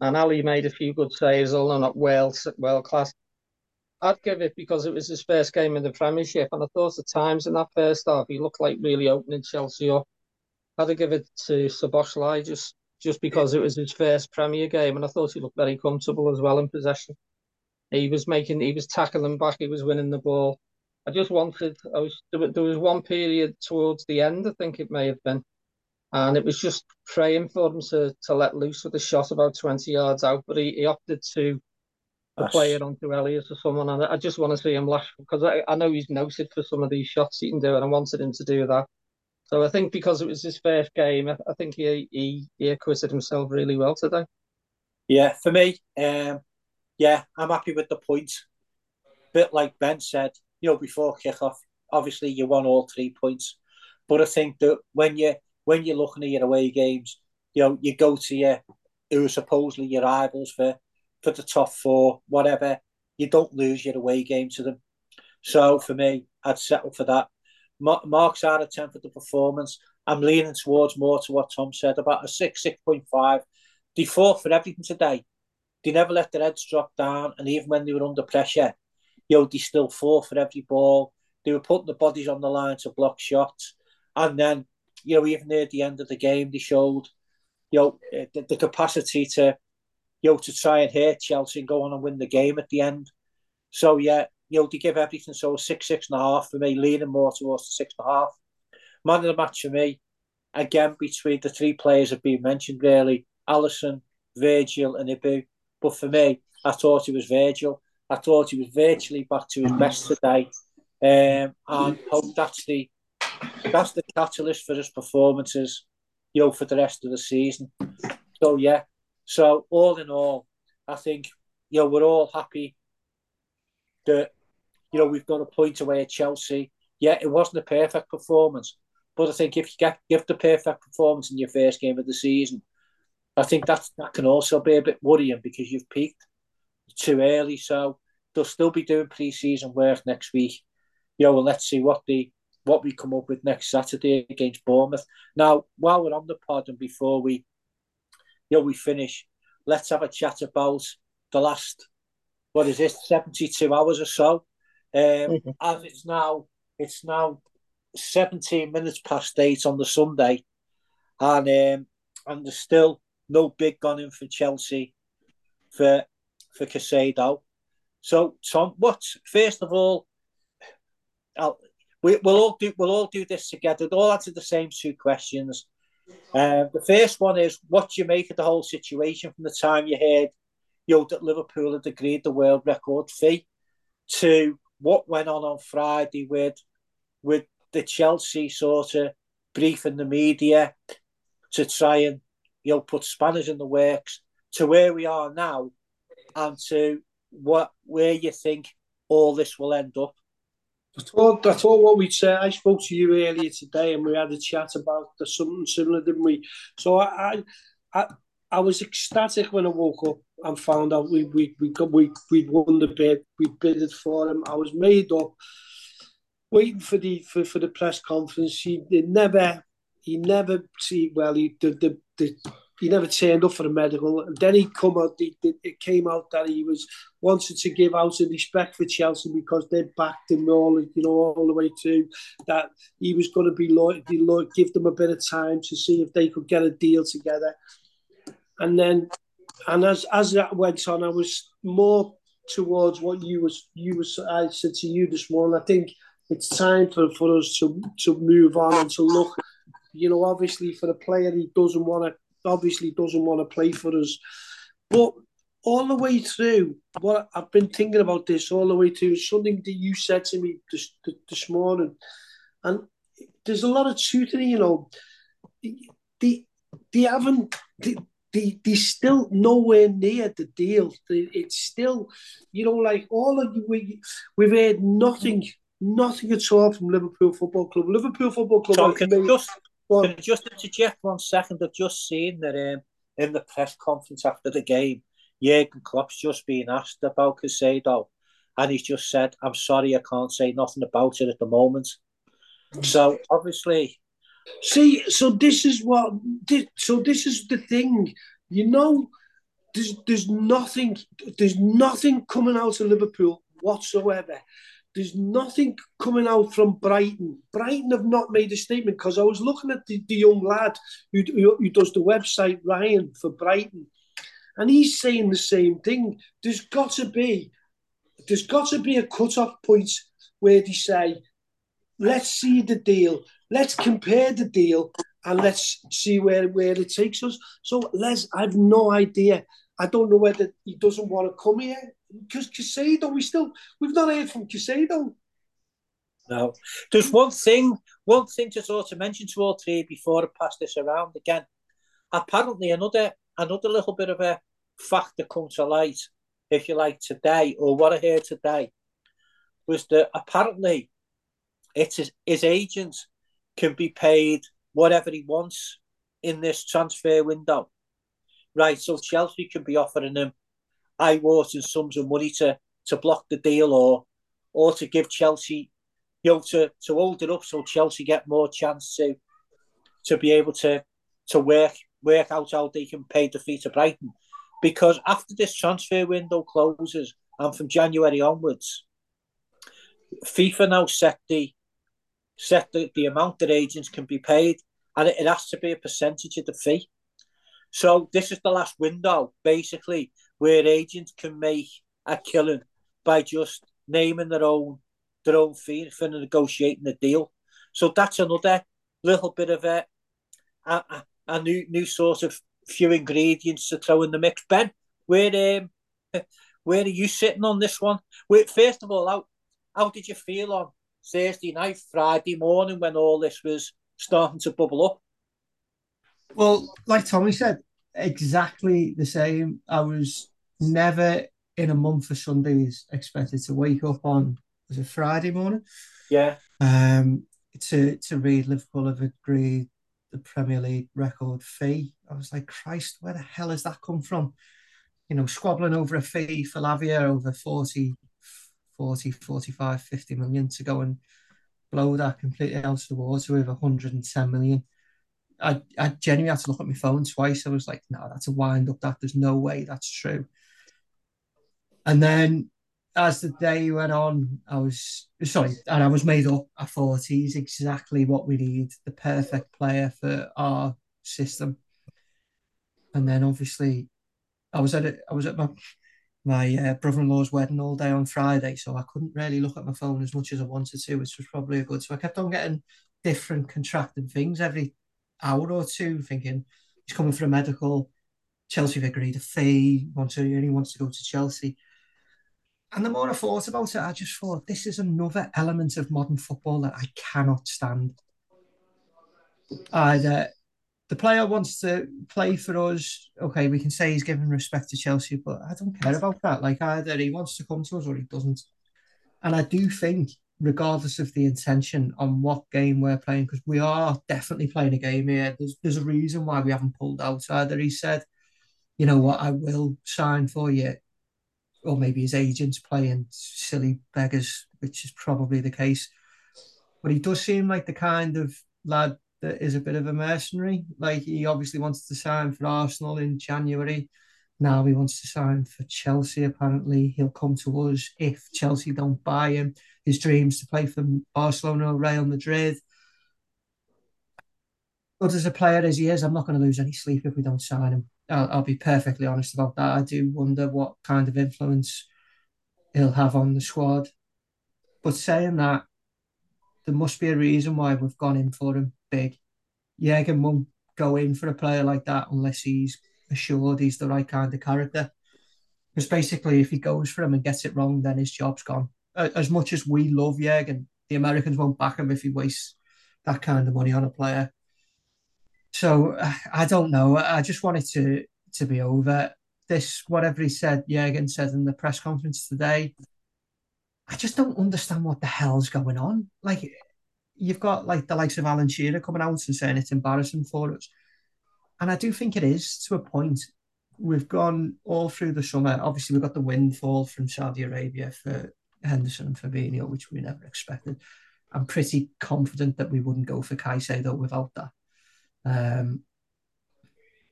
and Ali made a few good saves, although not well world class. I'd give it because it was his first game in the Premiership, and I thought at times in that first half he looked like really opening Chelsea up. I'd give it to Szoboszlai just just because it was his first Premier game, and I thought he looked very comfortable as well in possession. He was making, he was tackling back, he was winning the ball. I just wanted, I was there was one period towards the end, I think it may have been, and it was just praying for him to to let loose with a shot about twenty yards out, but he, he opted to play it onto Elliott or someone, and I just want to see him lash because I, I know he's noted for some of these shots he can do, and I wanted him to do that. So I think because it was his first game, I, I think he, he he acquitted himself really well today. Yeah, for me, um, yeah, I'm happy with the point. Bit like Ben said, you know, before kickoff, obviously you won all three points, but I think that when you when you're looking at your away games, you know, you go to your who are supposedly your rivals for for the top four, whatever. You don't lose your away game to them. So for me, I'd settle for that. Mark's out of 10 for the performance. I'm leaning towards more to what Tom said about a 6, 6.5. They fought for everything today. They never let their heads drop down, and even when they were under pressure, you know, they still fought for every ball. They were putting the bodies on the line to block shots. And then, you know, even near the end of the game, they showed, you know, eh, the, the capacity to, you know, to try and hurt Chelsea and go on and win the game at the end. So, yeah, you know, to give everything. So six, six and a half for me, leaning more towards the six and a half. Man of the match for me, again, between the three players have been mentioned, really Alisson, Virgil, and Ibou. But for me, I thought it was Virgil. I thought he was virtually back to his best today. Um, and hope that's the that's the catalyst for his performances, you know, for the rest of the season. So yeah. So all in all, I think you know we're all happy that you know we've got a point away at Chelsea. Yeah, it wasn't a perfect performance, but I think if you get give the perfect performance in your first game of the season, I think that that can also be a bit worrying because you've peaked too early. So they'll still be doing pre-season work next week. You know, well, let's see what the what we come up with next Saturday against Bournemouth. Now, while we're on the pod and before we, you know, we finish, let's have a chat about the last what is it, 72 hours or so. Um, mm-hmm. As it's now, it's now 17 minutes past eight on the Sunday, and um, and there's still no big gone in for Chelsea for for Caicedo. So Tom, what first of all, I'll, we, will all do we'll all do this together. All answer the same two questions. Um, the first one is what do you make of the whole situation from the time you heard you know, that Liverpool had agreed the world record fee to what went on on Friday with with the Chelsea sort of briefing the media to try and you know put spanners in the works to where we are now and to what where you think all this will end up. I thought, I thought what we'd say. I spoke to you earlier today, and we had a chat about the, something similar, didn't we? So I, I, I, was ecstatic when I woke up and found out we we we got, we we'd won the bid. We bidded for him. I was made up, waiting for the for, for the press conference. He, never he never see well. He the the, the he never turned up for the medical. And then he come out. It came out that he was wanted to give out a respect for Chelsea because they backed him all, you know, all the way through. That he was going to be loyal, give them a bit of time to see if they could get a deal together. And then, and as as that went on, I was more towards what you was you was I said to you this morning. I think it's time for, for us to to move on and to look. You know, obviously for the player, he doesn't want to obviously doesn't want to play for us. But all the way through, what I've been thinking about this all the way through something that you said to me this, this morning, and there's a lot of truth in it. You know, they they haven't. They, they, they still nowhere near the deal. It's still, you know, like all of we we've heard nothing, nothing at all from Liverpool Football Club. Liverpool Football Club. So can just Can I just interject one second? I've just seen that um, in the press conference after the game, Jurgen Klopp's just been asked about Caicedo, and he's just said, "I'm sorry, I can't say nothing about it at the moment." So obviously, see, so this is what, so this is the thing, you know. There's, there's nothing, there's nothing coming out of Liverpool whatsoever there's nothing coming out from Brighton. Brighton have not made a statement because I was looking at the, the young lad who, who, who does the website, Ryan, for Brighton, and he's saying the same thing. There's got to be, there's got to be a cut-off point where they say, let's see the deal, let's compare the deal, and let's see where, where it takes us. So, Les, I've no idea. I don't know whether he doesn't want to come here because Caicedo, we still we've not heard from Caicedo. No, there's one thing, one thing to sort of mention to all three before I pass this around again. Apparently, another another little bit of a fact that come to light, if you like, today or what I heard today, was that apparently, it's his, his agent can be paid whatever he wants in this transfer window. Right, so Chelsea could be offering him eye-watering sums of money to to block the deal or or to give Chelsea, you know, to to hold it up so Chelsea get more chance to to be able to to work work out how they can pay the fee to Brighton. Because after this transfer window closes and from January onwards, FIFA now set the set the, the amount that agents can be paid and it, it has to be a percentage of the fee. So this is the last window, basically, where agents can make a killing by just naming their own their own fee for negotiating the deal. So that's another little bit of a a, a new new sort of few ingredients to throw in the mix. Ben, where um, where are you sitting on this one? Wait, first of all, how how did you feel on Thursday night, Friday morning when all this was starting to bubble up? Well, like Tommy said, exactly the same. I was never in a month of Sundays expected to wake up on was it Friday morning? Yeah. Um to to read Liverpool have agreed the Premier League record fee. I was like, Christ, where the hell has that come from? You know, squabbling over a fee for Lavia over 40, 40, 45, 50 million to go and blow that completely out of the water with 110 million. I, I genuinely had to look at my phone twice. I was like, no, that's a wind up. That there's no way that's true. And then as the day went on, I was sorry, and I was made up. I thought he's exactly what we need, the perfect player for our system. And then obviously, I was at it. I was at my my uh, brother-in-law's wedding all day on Friday, so I couldn't really look at my phone as much as I wanted to, which was probably a good. So I kept on getting different contracted things every hour or two, thinking he's coming for a medical. Chelsea have agreed a fee. Wants to, he wants to go to Chelsea. And the more I thought about it, I just thought this is another element of modern football that I cannot stand. Either the player wants to play for us, okay, we can say he's giving respect to Chelsea, but I don't care about that. Like either he wants to come to us or he doesn't. And I do think regardless of the intention on what game we're playing, because we are definitely playing a game here. There's there's a reason why we haven't pulled out. Either he said, you know what, I will sign for you, or maybe his agent's playing silly beggars, which is probably the case. But he does seem like the kind of lad that is a bit of a mercenary. Like he obviously wants to sign for Arsenal in January. Now he wants to sign for Chelsea. Apparently, he'll come to us if Chelsea don't buy him. His dreams to play for Barcelona or Real Madrid. But as a player as he is, I'm not going to lose any sleep if we don't sign him. I'll, I'll be perfectly honest about that. I do wonder what kind of influence he'll have on the squad. But saying that, there must be a reason why we've gone in for him big. Jurgen won't go in for a player like that unless he's assured he's the right kind of character. Because basically, if he goes for him and gets it wrong, then his job's gone. As much as we love Jurgen, the Americans won't back him if he wastes that kind of money on a player. So I don't know. I just wanted to to be over this. Whatever he said, Jurgen said in the press conference today. I just don't understand what the hell's going on. Like you've got like the likes of Alan Shearer coming out and saying it's embarrassing for us. And I do think it is to a point. We've gone all through the summer. Obviously, we've got the windfall from Saudi Arabia for Henderson and Fabinho, which we never expected. I'm pretty confident that we wouldn't go for Caicedo without that. Um,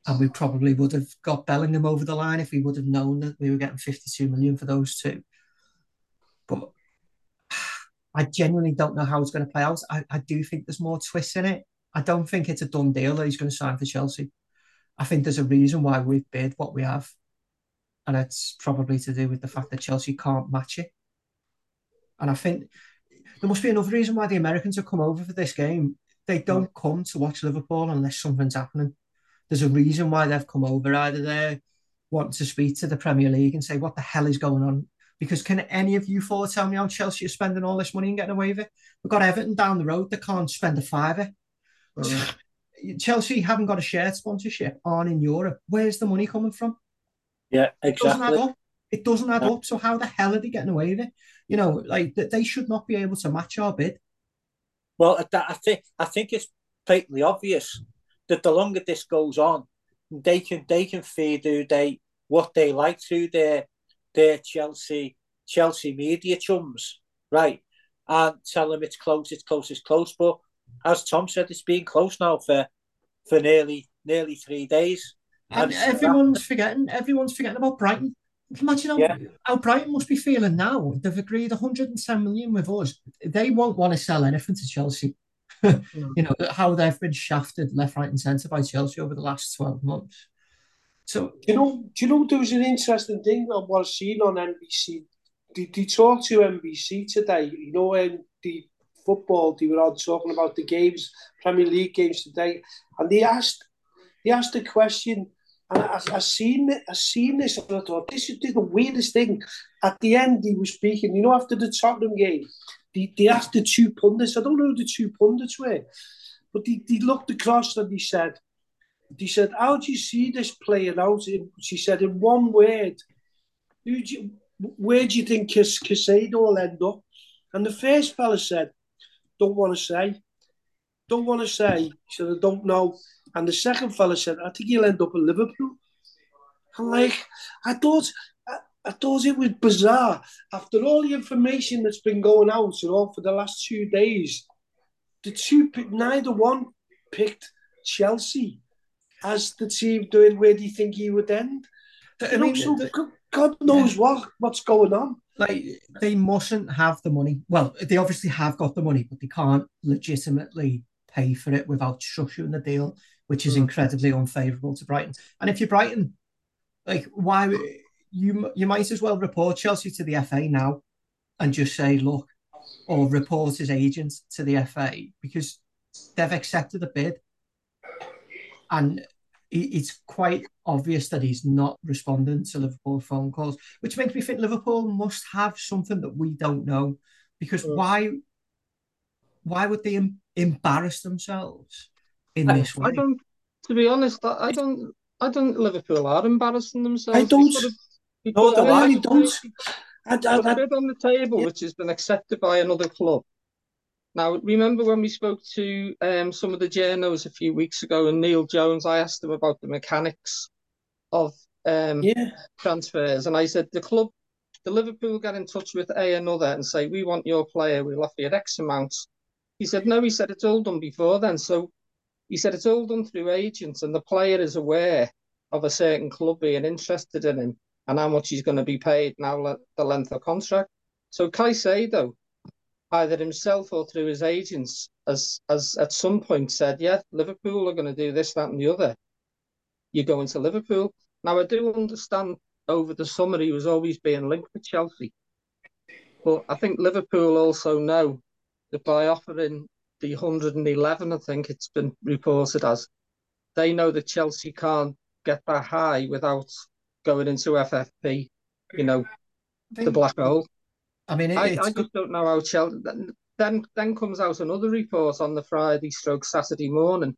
and we probably would have got Bellingham over the line if we would have known that we were getting 52 million for those two. But I genuinely don't know how it's going to play out. I, I do think there's more twists in it. I don't think it's a done deal that he's going to sign for Chelsea. I think there's a reason why we've bid what we have. And it's probably to do with the fact that Chelsea can't match it. And I think there must be another reason why the Americans have come over for this game. They don't come to watch Liverpool unless something's happening. There's a reason why they've come over. Either they want to speak to the Premier League and say, what the hell is going on? Because can any of you four tell me how Chelsea are spending all this money and getting away with it? We've got Everton down the road that can't spend a fiver. Mm. Chelsea haven't got a shirt sponsorship on in Europe. Where's the money coming from? Yeah, exactly. It doesn't add up. It doesn't add up. So how the hell are they getting away with it? You know, like they should not be able to match our bid. Well, I think I think it's patently obvious that the longer this goes on, they can they can feed who they what they like to their their Chelsea Chelsea media chums, right? And tell them it's close, it's close, it's close. But as Tom said, it's been close now for for nearly nearly three days. And, and everyone's that, forgetting. Everyone's forgetting about Brighton. Imagine how, yeah. how Brighton must be feeling now. They've agreed 110 million with us. They won't want to sell anything to Chelsea. Mm. you know how they've been shafted left, right, and centre by Chelsea over the last 12 months. So do you know, do you know there was an interesting thing I was seeing on NBC. Did they talk to NBC today? You know, when the football, they were all talking about the games, Premier League games today, and they asked, they asked a question, and I, I seen it, I seen this, and I thought this is the weirdest thing. At the end, he was speaking, you know, after the Tottenham game, they, they asked the two pundits. I don't know who the two pundits were, but they looked across and he said, they said, "How do you see this playing out?" She said, "In one word, do you, where do you think Caicedo will end up?" And the first fella said, don't want to say. Don't want to say. He said, I don't know. And the second fella said, I think he'll end up in Liverpool. I'm like, I thought, I, I thought it was bizarre. After all the information that's been going out, you know, for the last two days, the two, neither one picked Chelsea as the team doing where do you think he would end? I mean, know, so the, God knows yeah. what what's going on like they mustn't have the money. Well, they obviously have got the money, but they can't legitimately pay for it without structuring the deal, which is mm. incredibly unfavourable to Brighton. And if you're Brighton, like why you you might as well report Chelsea to the FA now and just say, look, or report his agent to the FA because they've accepted the bid. And it's quite obvious that he's not responding to Liverpool phone calls, which makes me think Liverpool must have something that we don't know. Because mm. why why would they em- embarrass themselves in I, this way? I don't. To be honest, I don't. I don't. Liverpool are embarrassing themselves. I don't. no, I really don't. And, There's and, a and, bid on the table Yeah. which has been accepted by another club. Now, remember when we spoke to um, some of the journos a few weeks ago and Neil Jones, I asked him about the mechanics of um, yeah, transfers, and I said the club, the Liverpool get in touch with a another and say we want your player, we'll offer you X amount. He said no. He said it's all done before then. So he said it's all done through agents, and the player is aware of a certain club being interested in him and how much he's going to be paid now the length of contract. So Caicedo, either himself or through his agents, as has at some point said, yeah, Liverpool are going to do this, that, and the other. You're going to Liverpool. Now I do understand over the summer he was always being linked with Chelsea. But I think Liverpool also know that by offering the 111, I think it's been reported as, they know that Chelsea can't get that high without going into FFP, you know, the black hole. I mean, it, I, it's I just don't know how Chelsea. Then then comes out another report on the Friday stroke Saturday morning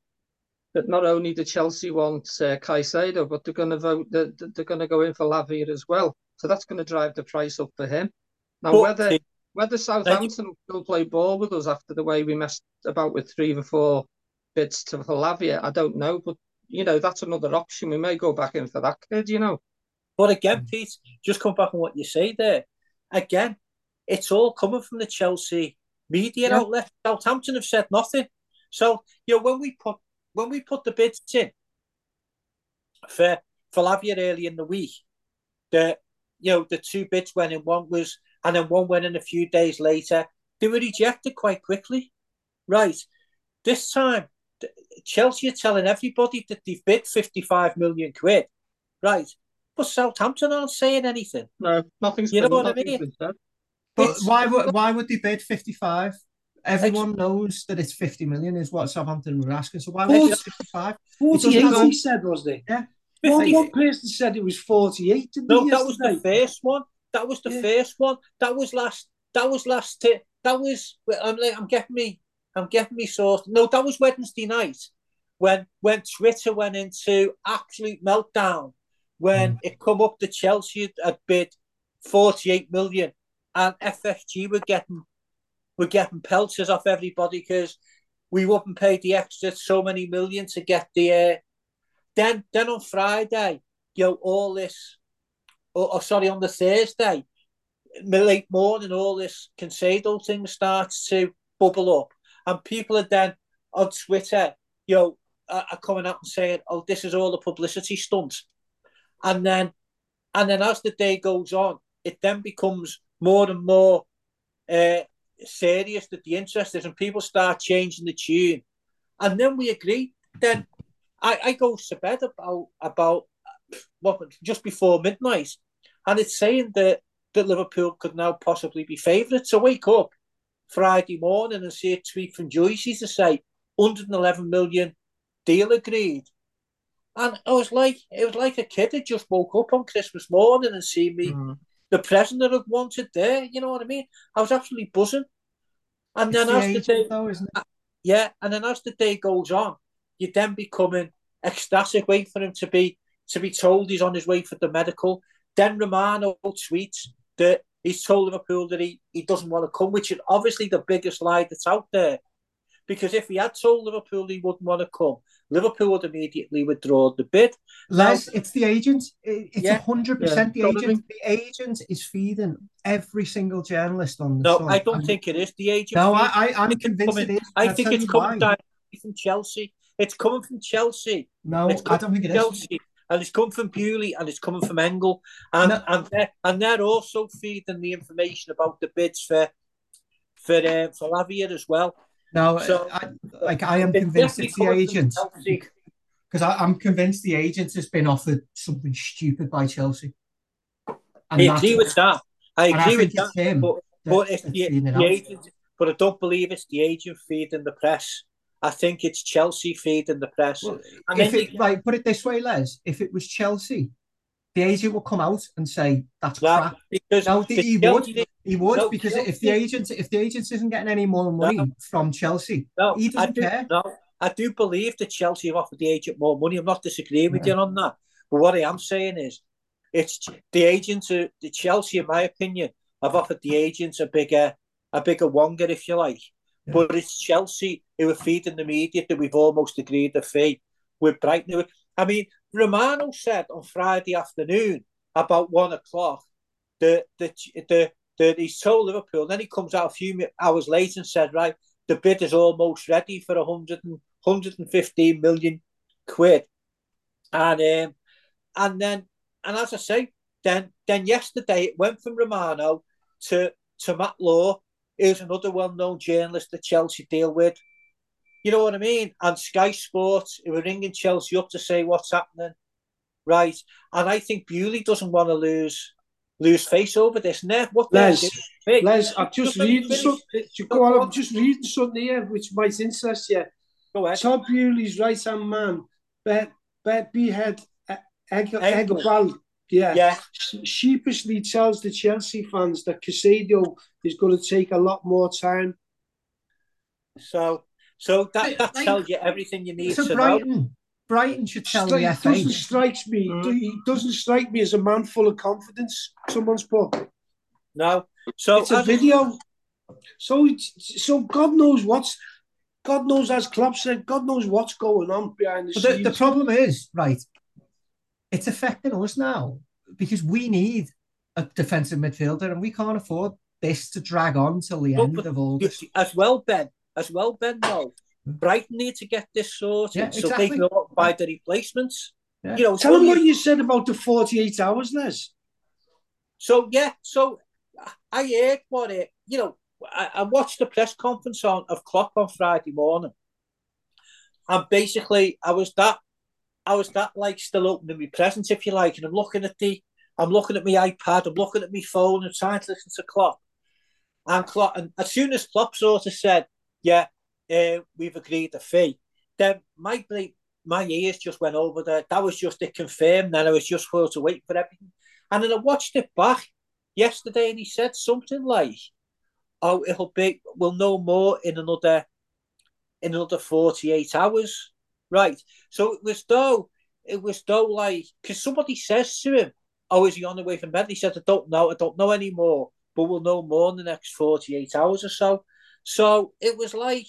that not only do Chelsea want uh, Caicedo, but they're going to vote that that they're going to go in for Lavia as well. So that's going to drive the price up for him. Now But- whether whether Southampton will still play ball with us after the way we messed about with three or four bids to for Lavia, I don't know. But you know that's another option. We may go back in for that kid. You know. But again, Pete, just come back on what you say there. Again, it's all coming from the Chelsea media Yeah. outlet. Southampton have said nothing. So, you know, when we put when we put the bids in for for Lavia early in the week, the you know, the two bids went in, one was and then one went in a few days later. They were rejected quite quickly. Right. This time Chelsea are telling everybody that they've bid 55 million quid. Right. But Southampton aren't saying anything. No, nothing's You know been, what I mean? Been said. But It's- why would why would they bid fifty five? Everyone knows that it's fifty million is what Southampton were asking. So why would Well, they fifty five? 48 he said, wasn't he? Yeah. One, 50 one person said it was 48, No, that was the first one. That was the Yeah. first one. That was last. That was last. T- that was. I'm like. I'm getting me. I'm getting me source. No, that was Wednesday night when when Twitter went into absolute meltdown when hmm. it come up that Chelsea had bid 48 million and FSG were getting were getting pelters off everybody because we wouldn't pay the extra so many million to get the. Uh, then then on Friday, you know, all this or, or sorry, on the Thursday, late morning, all this Caicedo thing starts to bubble up, and people are then on Twitter, you know, are, are coming out and saying, "Oh, this is all a publicity stunt," and then, and then as the day goes on, it then becomes more and more uh, serious that the interest is, and people start changing the tune, and then we agree. Then I, I go to bed about about just before midnight, and it's saying that that Liverpool could now possibly be favourites. So wake up Friday morning and see a tweet from Joycey to say 111 million deal agreed. And I was like, it was like a kid that just woke up on Christmas morning and seen me Mm. The present that I'd wanted there. You know what I mean? I was absolutely buzzing. And It's then the as the day, though, it? Uh, yeah, and then as the day goes on, you then becoming ecstatic, waiting for him to be to be told he's on his way for the medical. Then Romano tweets that he's told Liverpool that he, he doesn't want to come, which is obviously the biggest lie that's out there. Because if he had told Liverpool he wouldn't want to come, Liverpool would immediately withdraw the bid. Les, it's the agent. It's Yeah. hundred percent the Yeah, totally. agent. The agent is feeding every single journalist on the No, Sun. I don't And- think it is the agent. No. I, I I'm convinced coming- it is. I and think it's coming why. directly from Chelsea. It's coming from Chelsea. No, It's I coming don't think it from is. Chelsea, and it's come from Boehly, and it's coming from Engel, and No. and they're, and they're also feeding the information about the bids for for uh, for Lavia as well. No, So- I, like I am convinced it's the agent because I'm convinced the agent has been offered something stupid by Chelsea. And I agree with that. I and I agree with that. him. But, but it's the, the agent. But I don't believe it's the agent feeding the press. I think it's Chelsea feeding the press. Well, And if it you- like put it this way, Les, if it was Chelsea, the agent will come out and say that's Well, crap. because No, the he would. He would No, because if the agent if the agent isn't getting any more money No. from Chelsea, No, He I doesn't do, care. No, I do believe that Chelsea have offered the agent more money. I'm not disagreeing with Yeah. you on that. But what I am saying is, it's the agents, are, uh, the Chelsea, in my opinion, have offered the agents a bigger, a bigger wonga, if you like. Yeah. But it's Chelsea who are feeding the media that we've almost agreed the fee with Brighton. I mean, Romano said on Friday afternoon about one o'clock that the, the, the, he's told Liverpool. Then he comes out a few hours later and said, right, the bid is almost ready for 100 and, 115 million quid. And um, and then and as I say, then then yesterday it went from Romano to to Matt Law, who's another well-known journalist that Chelsea deal with. You know what I mean? And Sky Sports, who were ringing Chelsea up to say what's happening, right? And I think Boehly doesn't want to lose lose face over this. Now, what Les, Les, I'm just, just reading something. Eh, go on, I'm just reading something here which might interest you. Go ahead. Todd Boehly's right hand man, Bet Bet Behdad Eghbali, yeah, yeah, sheepishly tells the Chelsea fans that Caicedo is going to take a lot more time. So, so that, that tells you everything you need so to Brighton, know. Brighton should tell Stri- the FA. Doesn't strike me. Mm. He doesn't strike me as a man full of confidence. Someone's put. No, so it's a video. So, so God knows what's. God knows, as Klopp said, God knows what's going on behind the but scenes. The, the problem is, right, it's affecting us now because we need a defensive midfielder and we can't afford this to drag on till the end of August. As well, Ben, as well, Ben, no. Brighton need to get this sorted Yeah, so they can go buy the replacements. Yeah. You know, Tell so what you- said about the 48 hours, Les. So yeah, so I heard what it. You know, I, I watched the press conference on of Klopp on Friday morning, and basically I was that, I was that like still opening my presents, if you like, and I'm looking at the, I'm looking at my iPad, I'm looking at my phone, and trying to listen to Klopp, and Klopp, and as soon as Klopp sort of said, yeah, uh, we've agreed the fee, then my my ears just went over there. That was just it confirmed. Then I was just supposed to wait for everything. And then I watched it back yesterday and he said something like, Oh, it'll be we'll know more in another in another 48 hours. Right. So it was though it was though like because somebody says to him, Oh, is he on the way from bed? He said, I don't know, I don't know anymore, but we'll know more in the next 48 hours or so. So it was like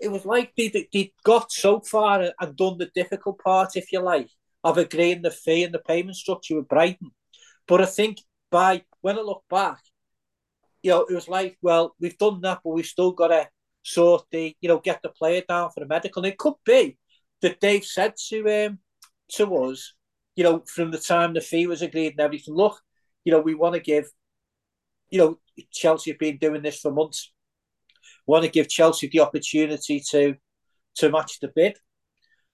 it was like they they got so far and done the difficult part, if you like, of agreeing the fee and the payment structure with Brighton. But I think by when I look back, you know, it was like, well, we've done that, but we've still got to sort the, you know, get the player down for the medical. And it could be that they've said to um to us, you know, from the time the fee was agreed and everything, look, you know, we want to give, you know, Chelsea have been doing this for months. Want to give Chelsea the opportunity to to match the bid,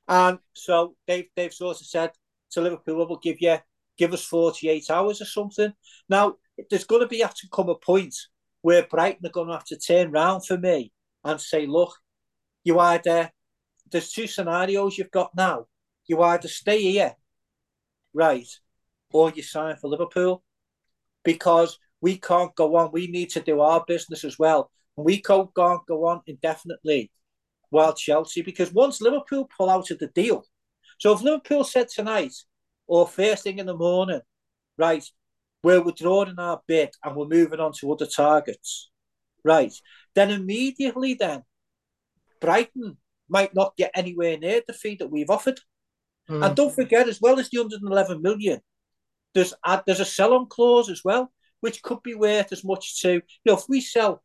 and so they've they've sort of said to Liverpool, "We'll give you give us forty eight hours or something." Now there's going to be have to come a point where Brighton are going to have to turn round for me and say, "Look, you either there's two scenarios you've got now. You either stay here, right, or you sign for Liverpool, because we can't go on. We need to do our business as well. We can't go on indefinitely while Chelsea, because once Liverpool pull out of the deal, so if Liverpool said tonight or first thing in the morning, right, we're withdrawing our bid and we're moving on to other targets, right, then immediately then Brighton might not get anywhere near the fee that we've offered. Mm. And don't forget, as well as the 111 million, there's a, there's a sell-on clause as well, which could be worth as much to you know if we sell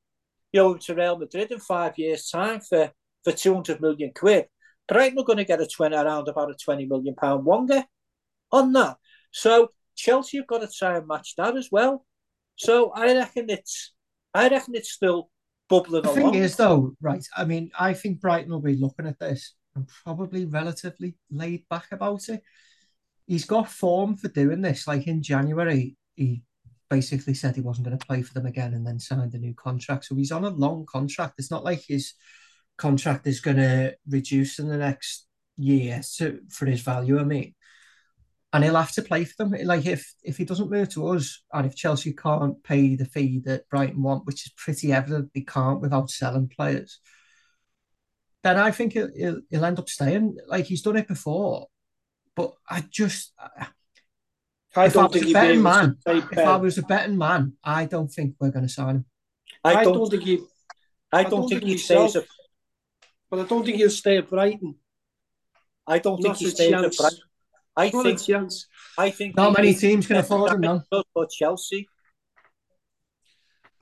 you know to Real Madrid in five years' time for for 200 million quid, Brighton are going to get a 20 around about a 20 million pound wonga on that. So Chelsea have got to try and match that as well. So I reckon it's I reckon it's still bubbling The along. thing is, though, right? I mean, I think Brighton will be looking at this and probably relatively laid back about it. He's got form for doing this. Like in January, he basically said he wasn't going to play for them again and then signed a new contract. So he's on a long contract. It's not like his contract is going to reduce in the next year to, for his value. I mean, and he'll have to play for them. Like if if he doesn't move to us, and if Chelsea can't pay the fee that Brighton want, which is pretty evident they can't without selling players, then I think he'll, he'll, he'll end up staying. Like he's done it before, but I just I if I don't was think a he'd be betting able man, to stay if I was a betting man, I don't think we're going to sign him. I I don't. don't think he, I I don't don't think think he stays. himself. At, but I don't think he'll stay at Brighton. I don't think he a stays. At. Brighton. I Not think. chance. I think. Not many he- teams can afford him now. For Chelsea.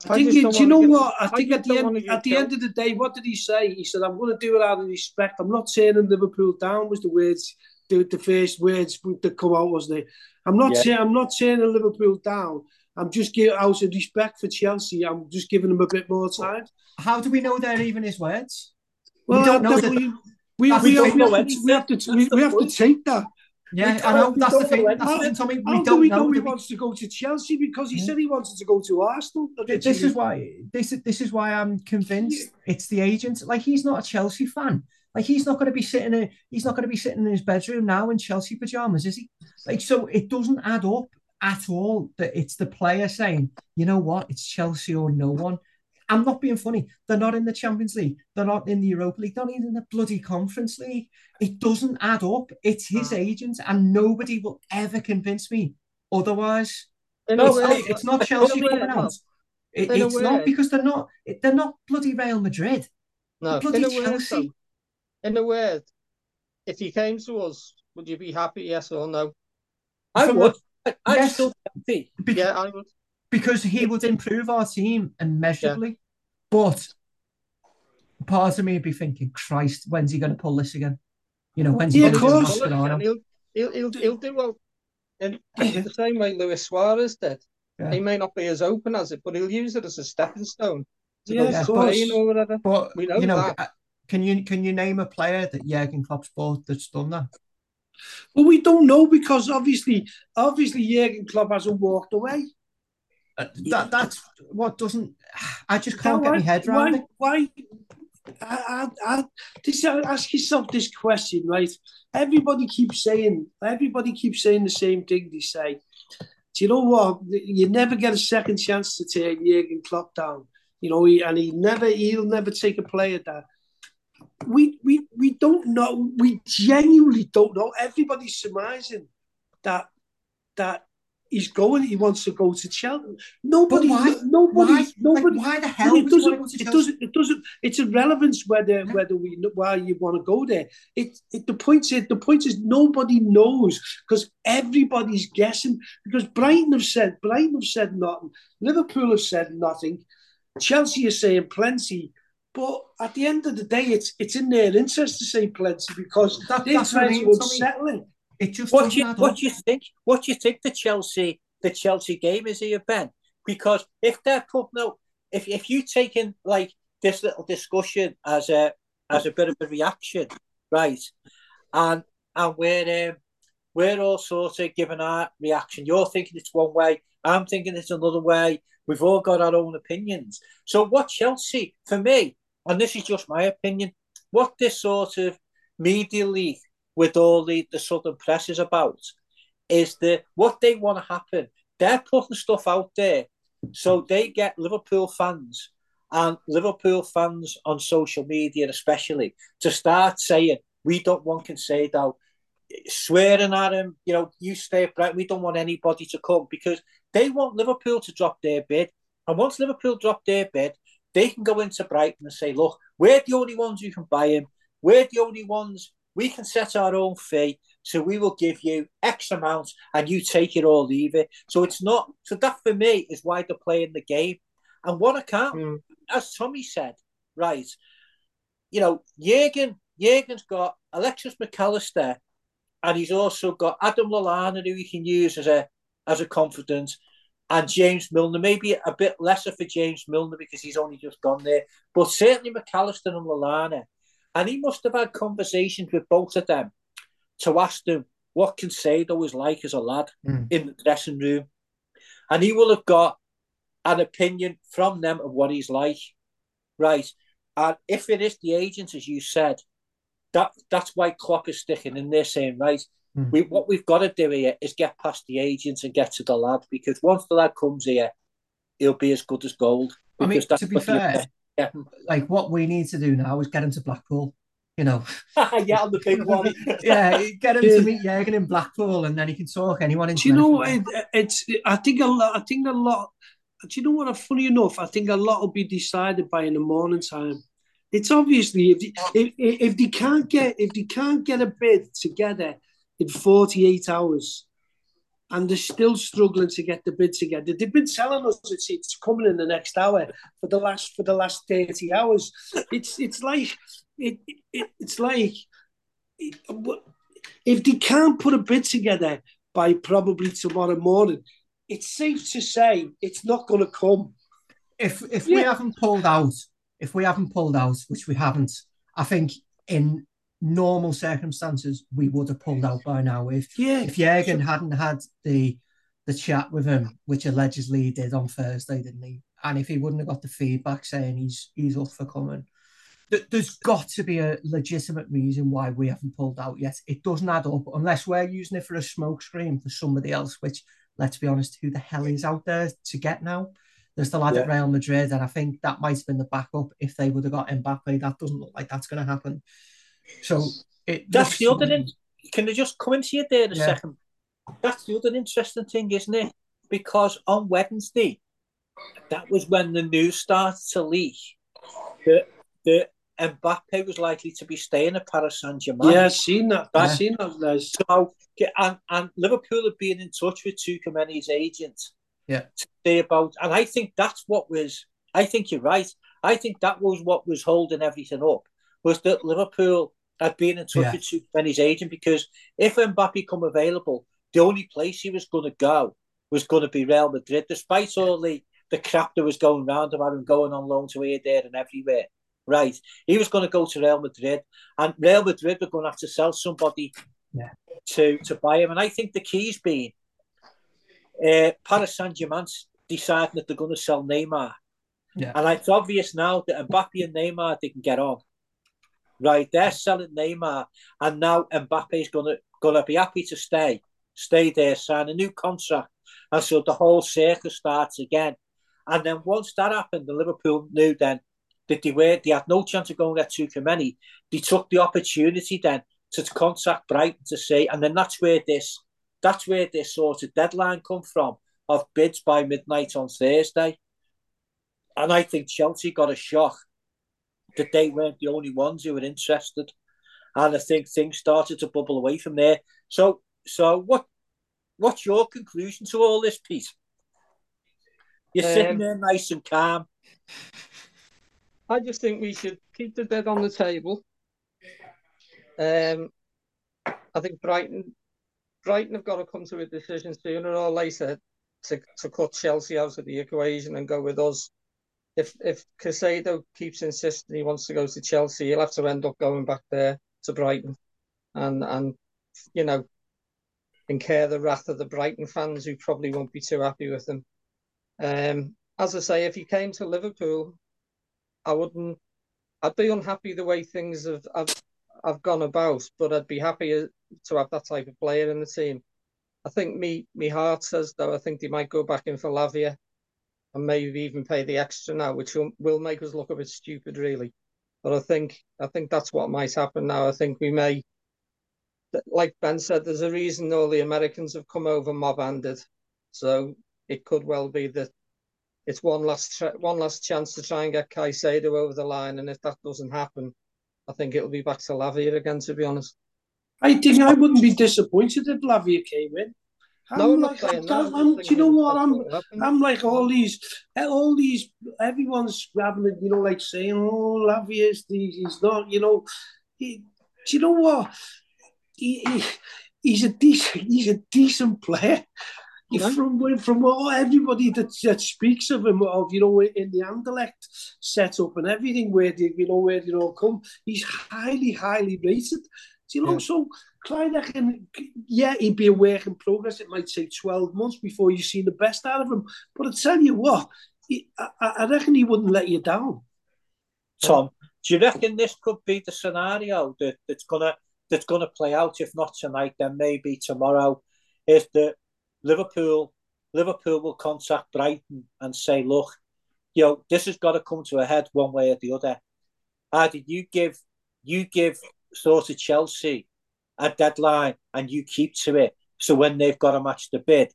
I I think just you, don't you know get- what? I I think at the end wanna at the killed. end of the day, what did he say? He said, "I'm going to do it out of respect." I'm not turning Liverpool down. Was the words the, the first words that come out, wasn't it? I'm not Yeah. saying I'm not turning Liverpool down. I'm just giving out of respect for Chelsea. I'm just giving them a bit more time. How do we know they're even his words? Well, we don't know that- that- we, we, we, have, thing, we, to, we have to we, we have to take that. Yeah, I know. don't- That's the thing. know That's the thing, Tommy. How We do don't we know. know he we? wants to go to Chelsea because he Yeah. said he wanted to go to Arsenal? This is why. This is this is why I'm convinced it's the agent. Like he's not a Chelsea fan. Like he's not going to be sitting. In, he's not going to be sitting in his bedroom now in Chelsea pajamas, is he? Like so, it doesn't add up at all. That it's the player saying, you know what, it's Chelsea or no one. I'm not being funny. They're not in the Champions League. They're not in the Europa League. They're not even in the bloody Conference League. It doesn't add up. It's his agent, and nobody will ever convince me otherwise. No, It's not, it's not Chelsea coming out. It- it's not because they're not. They're not bloody Real Madrid. No, bloody in a word, Chelsea. Though, in a word, if he came to us, would you be happy? Yes or no? I From would. I, I'm Yes. still happy. Be- Yeah, I would. because he would improve our team immeasurably. But part of me would be thinking, Christ, when's he going to pull this again? You know, when's he Yeah, going of to do course. Mascherano? He'll, he'll, he'll, he'll do well. In the same way Luis Suarez did. Yeah. He may not be as open as it, but he'll use it as a stepping stone to Yeah, go of to course. Or whatever. But We know you know, that. Can you can you name a player that Jurgen Klopp's bought that's done that? Well, we don't know because obviously, obviously, Jurgen Klopp hasn't walked away. Uh, that that's what doesn't. I just can't get why, my head around why, it. Why? I, I, I, this, ask yourself this question, right? Everybody keeps saying, everybody keeps saying the same thing. They say, "Do you know what? You never get a second chance to take Jurgen Klopp down." You know, he, and he never, he'll never take a player down. We, we, we don't know. We genuinely don't know. Everybody's surmising that that he's going. He wants to go to Chelsea. Nobody, why? nobody, Why? nobody. like, why the hell it would you want to doesn't. go to It doesn't. It doesn't. It's irrelevant whether Yeah. whether we why you want to go there. It, it. The point is. The point is nobody knows because everybody's guessing. Because Brighton have said Brighton have said nothing. Liverpool have said nothing. Chelsea is saying plenty. But at the end of the day, it's it's in their interest to say plenty because That- they're that's what I trying mean, to Tommy. unsettle it. Just What do you add what you think? What do you think the Chelsea the Chelsea game is here, Ben? Because if they're putting out, if if you taking like this little discussion as a as a bit of a reaction, right? And and we're um, we're all sort of giving our reaction. You're thinking it's one way. I'm thinking it's another way. We've all got our own opinions. So what Chelsea, for me, and this is just my opinion, what this sort of media league with all the, the southern press is about is the what they want to happen. They're putting stuff out there so they get Liverpool fans and Liverpool fans on social media especially to start saying we don't want Caicedo, swearing at him, you know, you stay bright. We don't want anybody to come because they want Liverpool to drop their bid. And once Liverpool drop their bid, they can go into Brighton and say, look, we're the only ones who can buy him. We're the only ones, we can set our own fee. So we will give you X amount and you take it or leave it. So it's not, so that for me is why they're playing the game. And what I can't, Mm. as Tommy said, right, you know, Jurgen, Jurgen's got Alexis Mac Allister and he's also got Adam Lallana who he can use as a as a confidence, and James Milner. Maybe a bit lesser for James Milner because he's only just gone there, but certainly Mac Allister and Lallana. And he must have had conversations with both of them to ask them what Caicedo was like as a lad Mm. in the dressing room, and he will have got an opinion from them of what he's like, right? And if it is the agent, as you said, that that's why Klopp is sticking in there saying, right, Hmm. we what we've got to do here is get past the agents and get to the lad because once the lad comes here, he'll be as good as gold. I mean, that's to be fair, Yeah. like what we need to do now is get him to Blackpool. You know, yeah, on the big one. yeah, get him to meet Jurgen in Blackpool, and then he can talk anyone into. Do you know? It, it's. I think a lot. I think a lot. Do you know what? Funny enough, I think a lot will be decided by in the morning time. It's obviously if if if they can't get if they can't get a bid together in forty eight hours, and they're still struggling to get the bid together. They've been telling us it's, it's coming in the next hour for the last for the last thirty hours. It's it's like it, it it's like if they can't put a bid together by probably tomorrow morning, it's safe to say it's not going to come. If if we haven't pulled out, if we haven't pulled out, which we haven't, I think in normal circumstances we would have pulled out by now. If Yeah, if Jurgen hadn't had the the chat with him, which allegedly he did on Thursday, didn't he? And if he wouldn't have got the feedback saying he's he's up for coming, th- there's got to be a legitimate reason why we haven't pulled out yet. It doesn't add up unless we're using it for a smokescreen for somebody else. Which, let's be honest, who the hell is out there to get now? There's the lad at Real Madrid, and I think that might have been the backup if they would have got Mbappe. That doesn't look like that's going to happen. So it That's looks- the other. In- can I just come into you there a Yeah. second? That's the other interesting thing, isn't it? Because on Wednesday, that was when the news started to leak that that Mbappe was likely to be staying at Paris Saint Germain. yeah, I've seen that. I've Yeah. seen that. Les. So, and, and Liverpool have been in touch with Tchouaméni's agent. Yeah. To say about, and I think that's what was. I think you're right. I think that was what was holding everything up was that Liverpool had been in touch Yeah. with Tchouaméni's agent because if Mbappe come available, the only place he was going to go was going to be Real Madrid, despite all the the crap that was going round about him going on loan to here, there, and everywhere. Right, he was going to go to Real Madrid, and Real Madrid were going to have to sell somebody Yeah. to to buy him. And I think the key's been uh, Paris Saint Germain's deciding that they're going to sell Neymar, Yeah. and it's obvious now that Mbappe and Neymar they can get on. Right, they're selling Neymar, and now Mbappe's going to be happy to stay, stay there, sign a new contract, and so the whole circus starts again. And then once that happened, the Liverpool knew then that they were they had no chance of going to get Tchouaméni. They took the opportunity then to contact Brighton to say, and then that's where this that's where this sort of deadline come from of bids by midnight on Thursday. And I think Chelsea got a shock that they weren't the only ones who were interested. And I think things started to bubble away from there. So so what what's your conclusion to all this, Pete? You're sitting Um, there nice and calm. I just think we should keep the bid on the table. Um, I think Brighton, Brighton have got to come to a decision sooner or later to, to cut Chelsea out of the equation and go with us. If if Caicedo keeps insisting he wants to go to Chelsea, he'll have to end up going back there to Brighton, and and you know, incur the wrath of the Brighton fans who probably won't be too happy with him. Um, as I say, if he came to Liverpool, I wouldn't. I'd be unhappy the way things have have, have gone about, but I'd be happy to have that type of player in the team. I think me me heart says though. I think they might go back in for Lavia, and maybe even pay the extra now, which will, will make us look a bit stupid, really. But I think I think that's what might happen now. I think we may, like Ben said, there's a reason all the Americans have come over mob-handed, so it could well be that it's one last one last chance to try and get Caicedo over the line, and if that doesn't happen, I think it'll be back to Lavia again. To be honest, I think I wouldn't be disappointed if Lavia came in. I'm no, like, I'm. I'm I'm- do you know what? I'm. I'm like all these, all these, everyone's grabbing it, you know, like saying, oh, Lavia's, the, he's not, you know. He, do you know what? He, he, he's a decent, he's a decent player. Yeah. From from all everybody that, that speaks of him, of you know, in the Anderlecht setup and everything, where they, you know where they all come, he's highly, highly rated. Do you know? Yeah. So Clyde, can, yeah, he'd be a work in progress. It might take twelve months before you see the best out of him. But I tell you what, he, I, I reckon he wouldn't let you down. Tom, do you reckon this could be the scenario that, that's gonna that's gonna play out? If not tonight, then maybe tomorrow. Is that Liverpool Liverpool will contact Brighton and say, look, you know, this has got to come to a head one way or the other. Either you give you give sort of Chelsea a deadline and you keep to it. So when they've got a match to bid,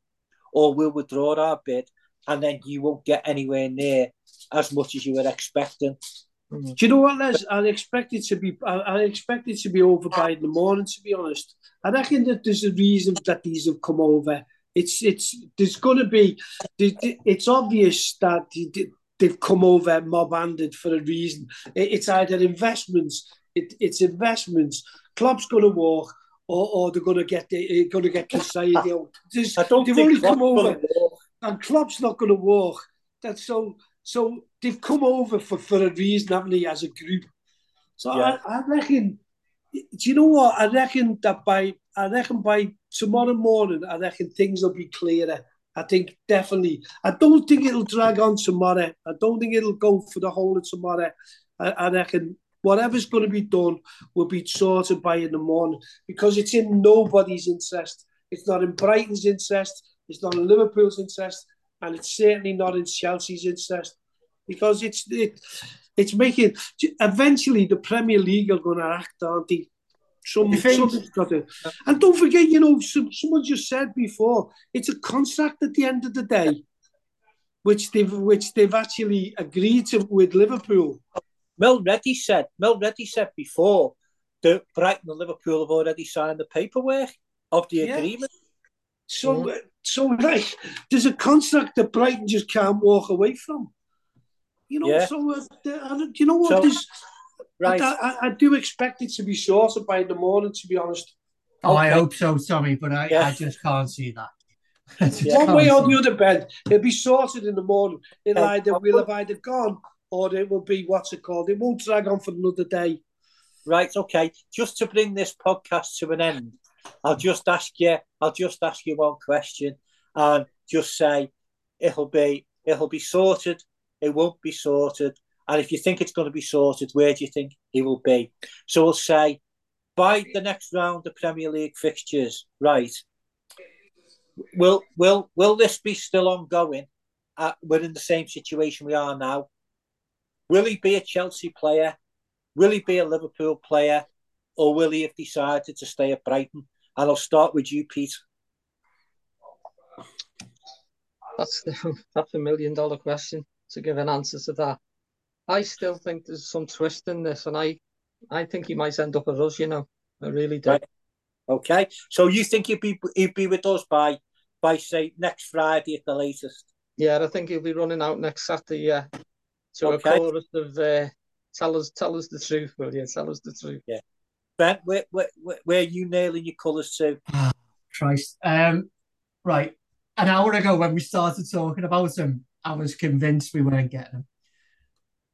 or we'll withdraw our bid, and then you won't get anywhere near as much as you were expecting. Mm. Do you know what, Les? I expect it to be. I, I expect it to be over by in the morning. To be honest, I reckon that there's a reason that these have come over. It's it's there's going to be. It's obvious that they've come over mob-handed for a reason. It's either investments. It, it's investments. Club's going to walk, or, or they're going to get they, eh, going to get know, I don't they've only come over, and Klopp's not going to walk. That's so so they've come over for, for a reason, haven't they, as a group? So yeah. I, I reckon. Do you know what? I reckon that by I reckon by tomorrow morning, I reckon things will be clearer. I think definitely. I don't think it'll drag on tomorrow. I don't think it'll go for the whole of tomorrow. I, I reckon whatever's going to be done will be sorted by in the morning because it's in nobody's interest. It's not in Brighton's interest. It's not in Liverpool's interest and it's certainly not in Chelsea's interest because it's it, it's making eventually the Premier League are going to act, aren't they? Some, something's got to, and don't forget, you know, some, someone just said before, it's a contract at the end of the day, which they've which they've actually agreed to with Liverpool. Mel Reddy said, Mel Reddy said before that Brighton and Liverpool have already signed the paperwork of the yeah. agreement. So, mm. so like, there's a contract that Brighton just can't walk away from. You know, yeah. so uh, you know what? So, right. I, I, do expect it to be sorted by the morning. To be honest. Oh, okay. I hope so, Tommy, but I, yeah. I just can't see that. One way or the other, Ben, it'll be sorted in the morning. It'll either will have either gone or it will be what's it called. It won't drag on for another day. Right. Okay. Just to bring this podcast to an end, I'll just ask you. I'll just ask you one question, and just say it'll be it'll be sorted. It won't be sorted. And if you think it's going to be sorted, where do you think it will be? So we'll say by the next round of Premier League fixtures, right? Will will will this be still ongoing? Uh, we're in the same situation we are now. Will he be a Chelsea player? Will he be a Liverpool player? Or will he have decided to stay at Brighton? And I'll start with you, Pete. That's that's a million dollar question to give an answer to that. I still think there's some twist in this, and I I think he might end up with us. You know, I really do. Right. Okay, so you think he'd be he'd be with us by by say next Friday at the latest? Yeah, I think he'll be running out next Saturday. Yeah, to okay. a chorus of uh, tell us tell us the truth, will you? Tell us the truth. Yeah. Ben, where, where, where are you nailing your colours to? Christ. Um, right. An hour ago, when we started talking about him, I was convinced we weren't getting him.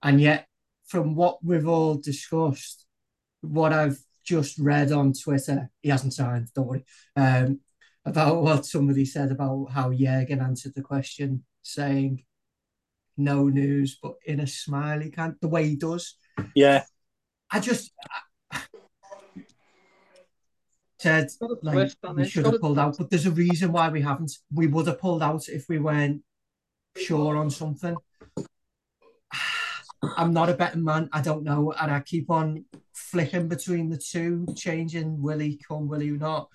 And yet, from what we've all discussed, what I've just read on Twitter, he hasn't signed, don't worry, um, about what somebody said about how Jurgen answered the question, saying no news, but in a smiley kind, the way he does. Yeah. I just, said like we should have pulled out, but there's a reason why we haven't. We would have pulled out if we weren't sure on something. I'm not a betting man. I don't know, and I keep on flicking between the two, changing. Will he come? Will he not?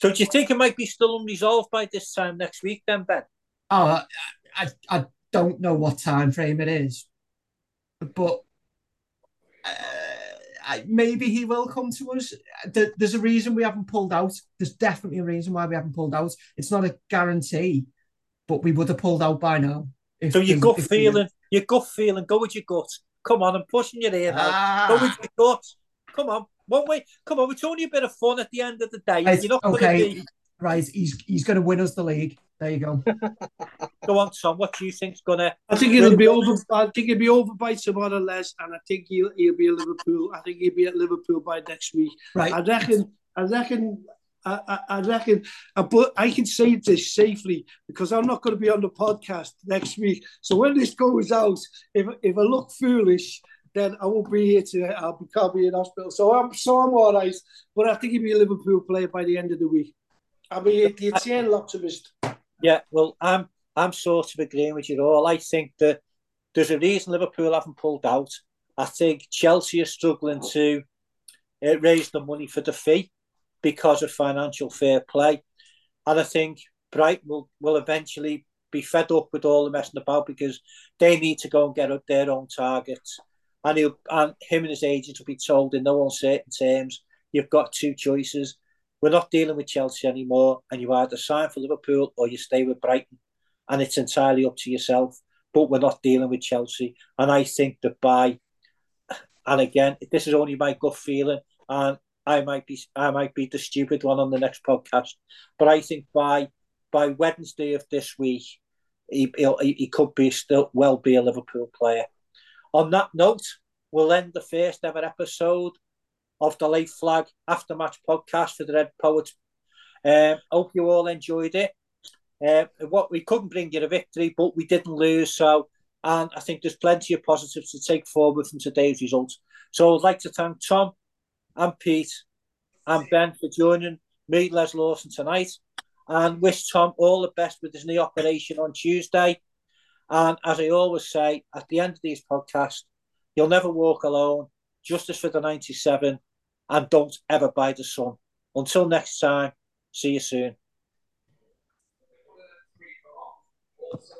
So do you think it might be still unresolved by this time next week, then, Ben? Oh, I, I don't know what time frame it is, but. Uh, maybe he will come to us. There's a reason we haven't pulled out. There's definitely a reason why we haven't pulled out. It's not a guarantee, but we would have pulled out by now. So your gut feeling, your gut feeling, go with your gut. Come on, I'm pushing you here now. Ah. Go with your gut. Come on, one way. Come on, it's only a bit of fun at the end of the day. You're not okay. Be... Right, he's he's going to win us the league. There you go. go on, Tom. What do you think's gonna? I think it'll be over. I think it'll be over by tomorrow, Les, and I think he'll he'll be at Liverpool. I think he'll be at Liverpool by next week. Right. I reckon. I reckon. I, I, I reckon, uh, but I can say this safely because I'm not going to be on the podcast next week. So when this goes out, if if I look foolish, then I won't be here today. I'll be, I'll be in hospital. So I'm so I'm all right. But I think he'll be a Liverpool player by the end of the week. I'll be the eternal optimist. Yeah, well, I'm I'm sort of agreeing with you all. I think that there's a reason Liverpool haven't pulled out. I think Chelsea are struggling to uh, raise the money for the fee because of financial fair play. And I think Brighton will, will eventually be fed up with all the messing about because they need to go and get up their own targets. And, he'll, and him and his agents will be told in no uncertain terms, you've got two choices. We're not dealing with Chelsea anymore, and you either sign for Liverpool or you stay with Brighton. And it's entirely up to yourself. But we're not dealing with Chelsea. And I think that by, and again, this is only my gut feeling, and I might be I might be the stupid one on the next podcast, but I think by by Wednesday of this week, he he, he could be still well be a Liverpool player. On that note, we'll end the first ever episode of the Late Flag Aftermatch podcast for the Red Poets. Um, hope you all enjoyed it. Uh, what we couldn't bring you a victory, but we didn't lose. So, and I think there's plenty of positives to take forward from today's results. So, I'd like to thank Tom and Pete and Ben for joining me, Les Lawson, tonight. And wish Tom all the best with his knee operation on Tuesday. And as I always say at the end of these podcasts, you'll never walk alone. Justice for the 97. And don't ever buy the sun. Until next time, see you soon.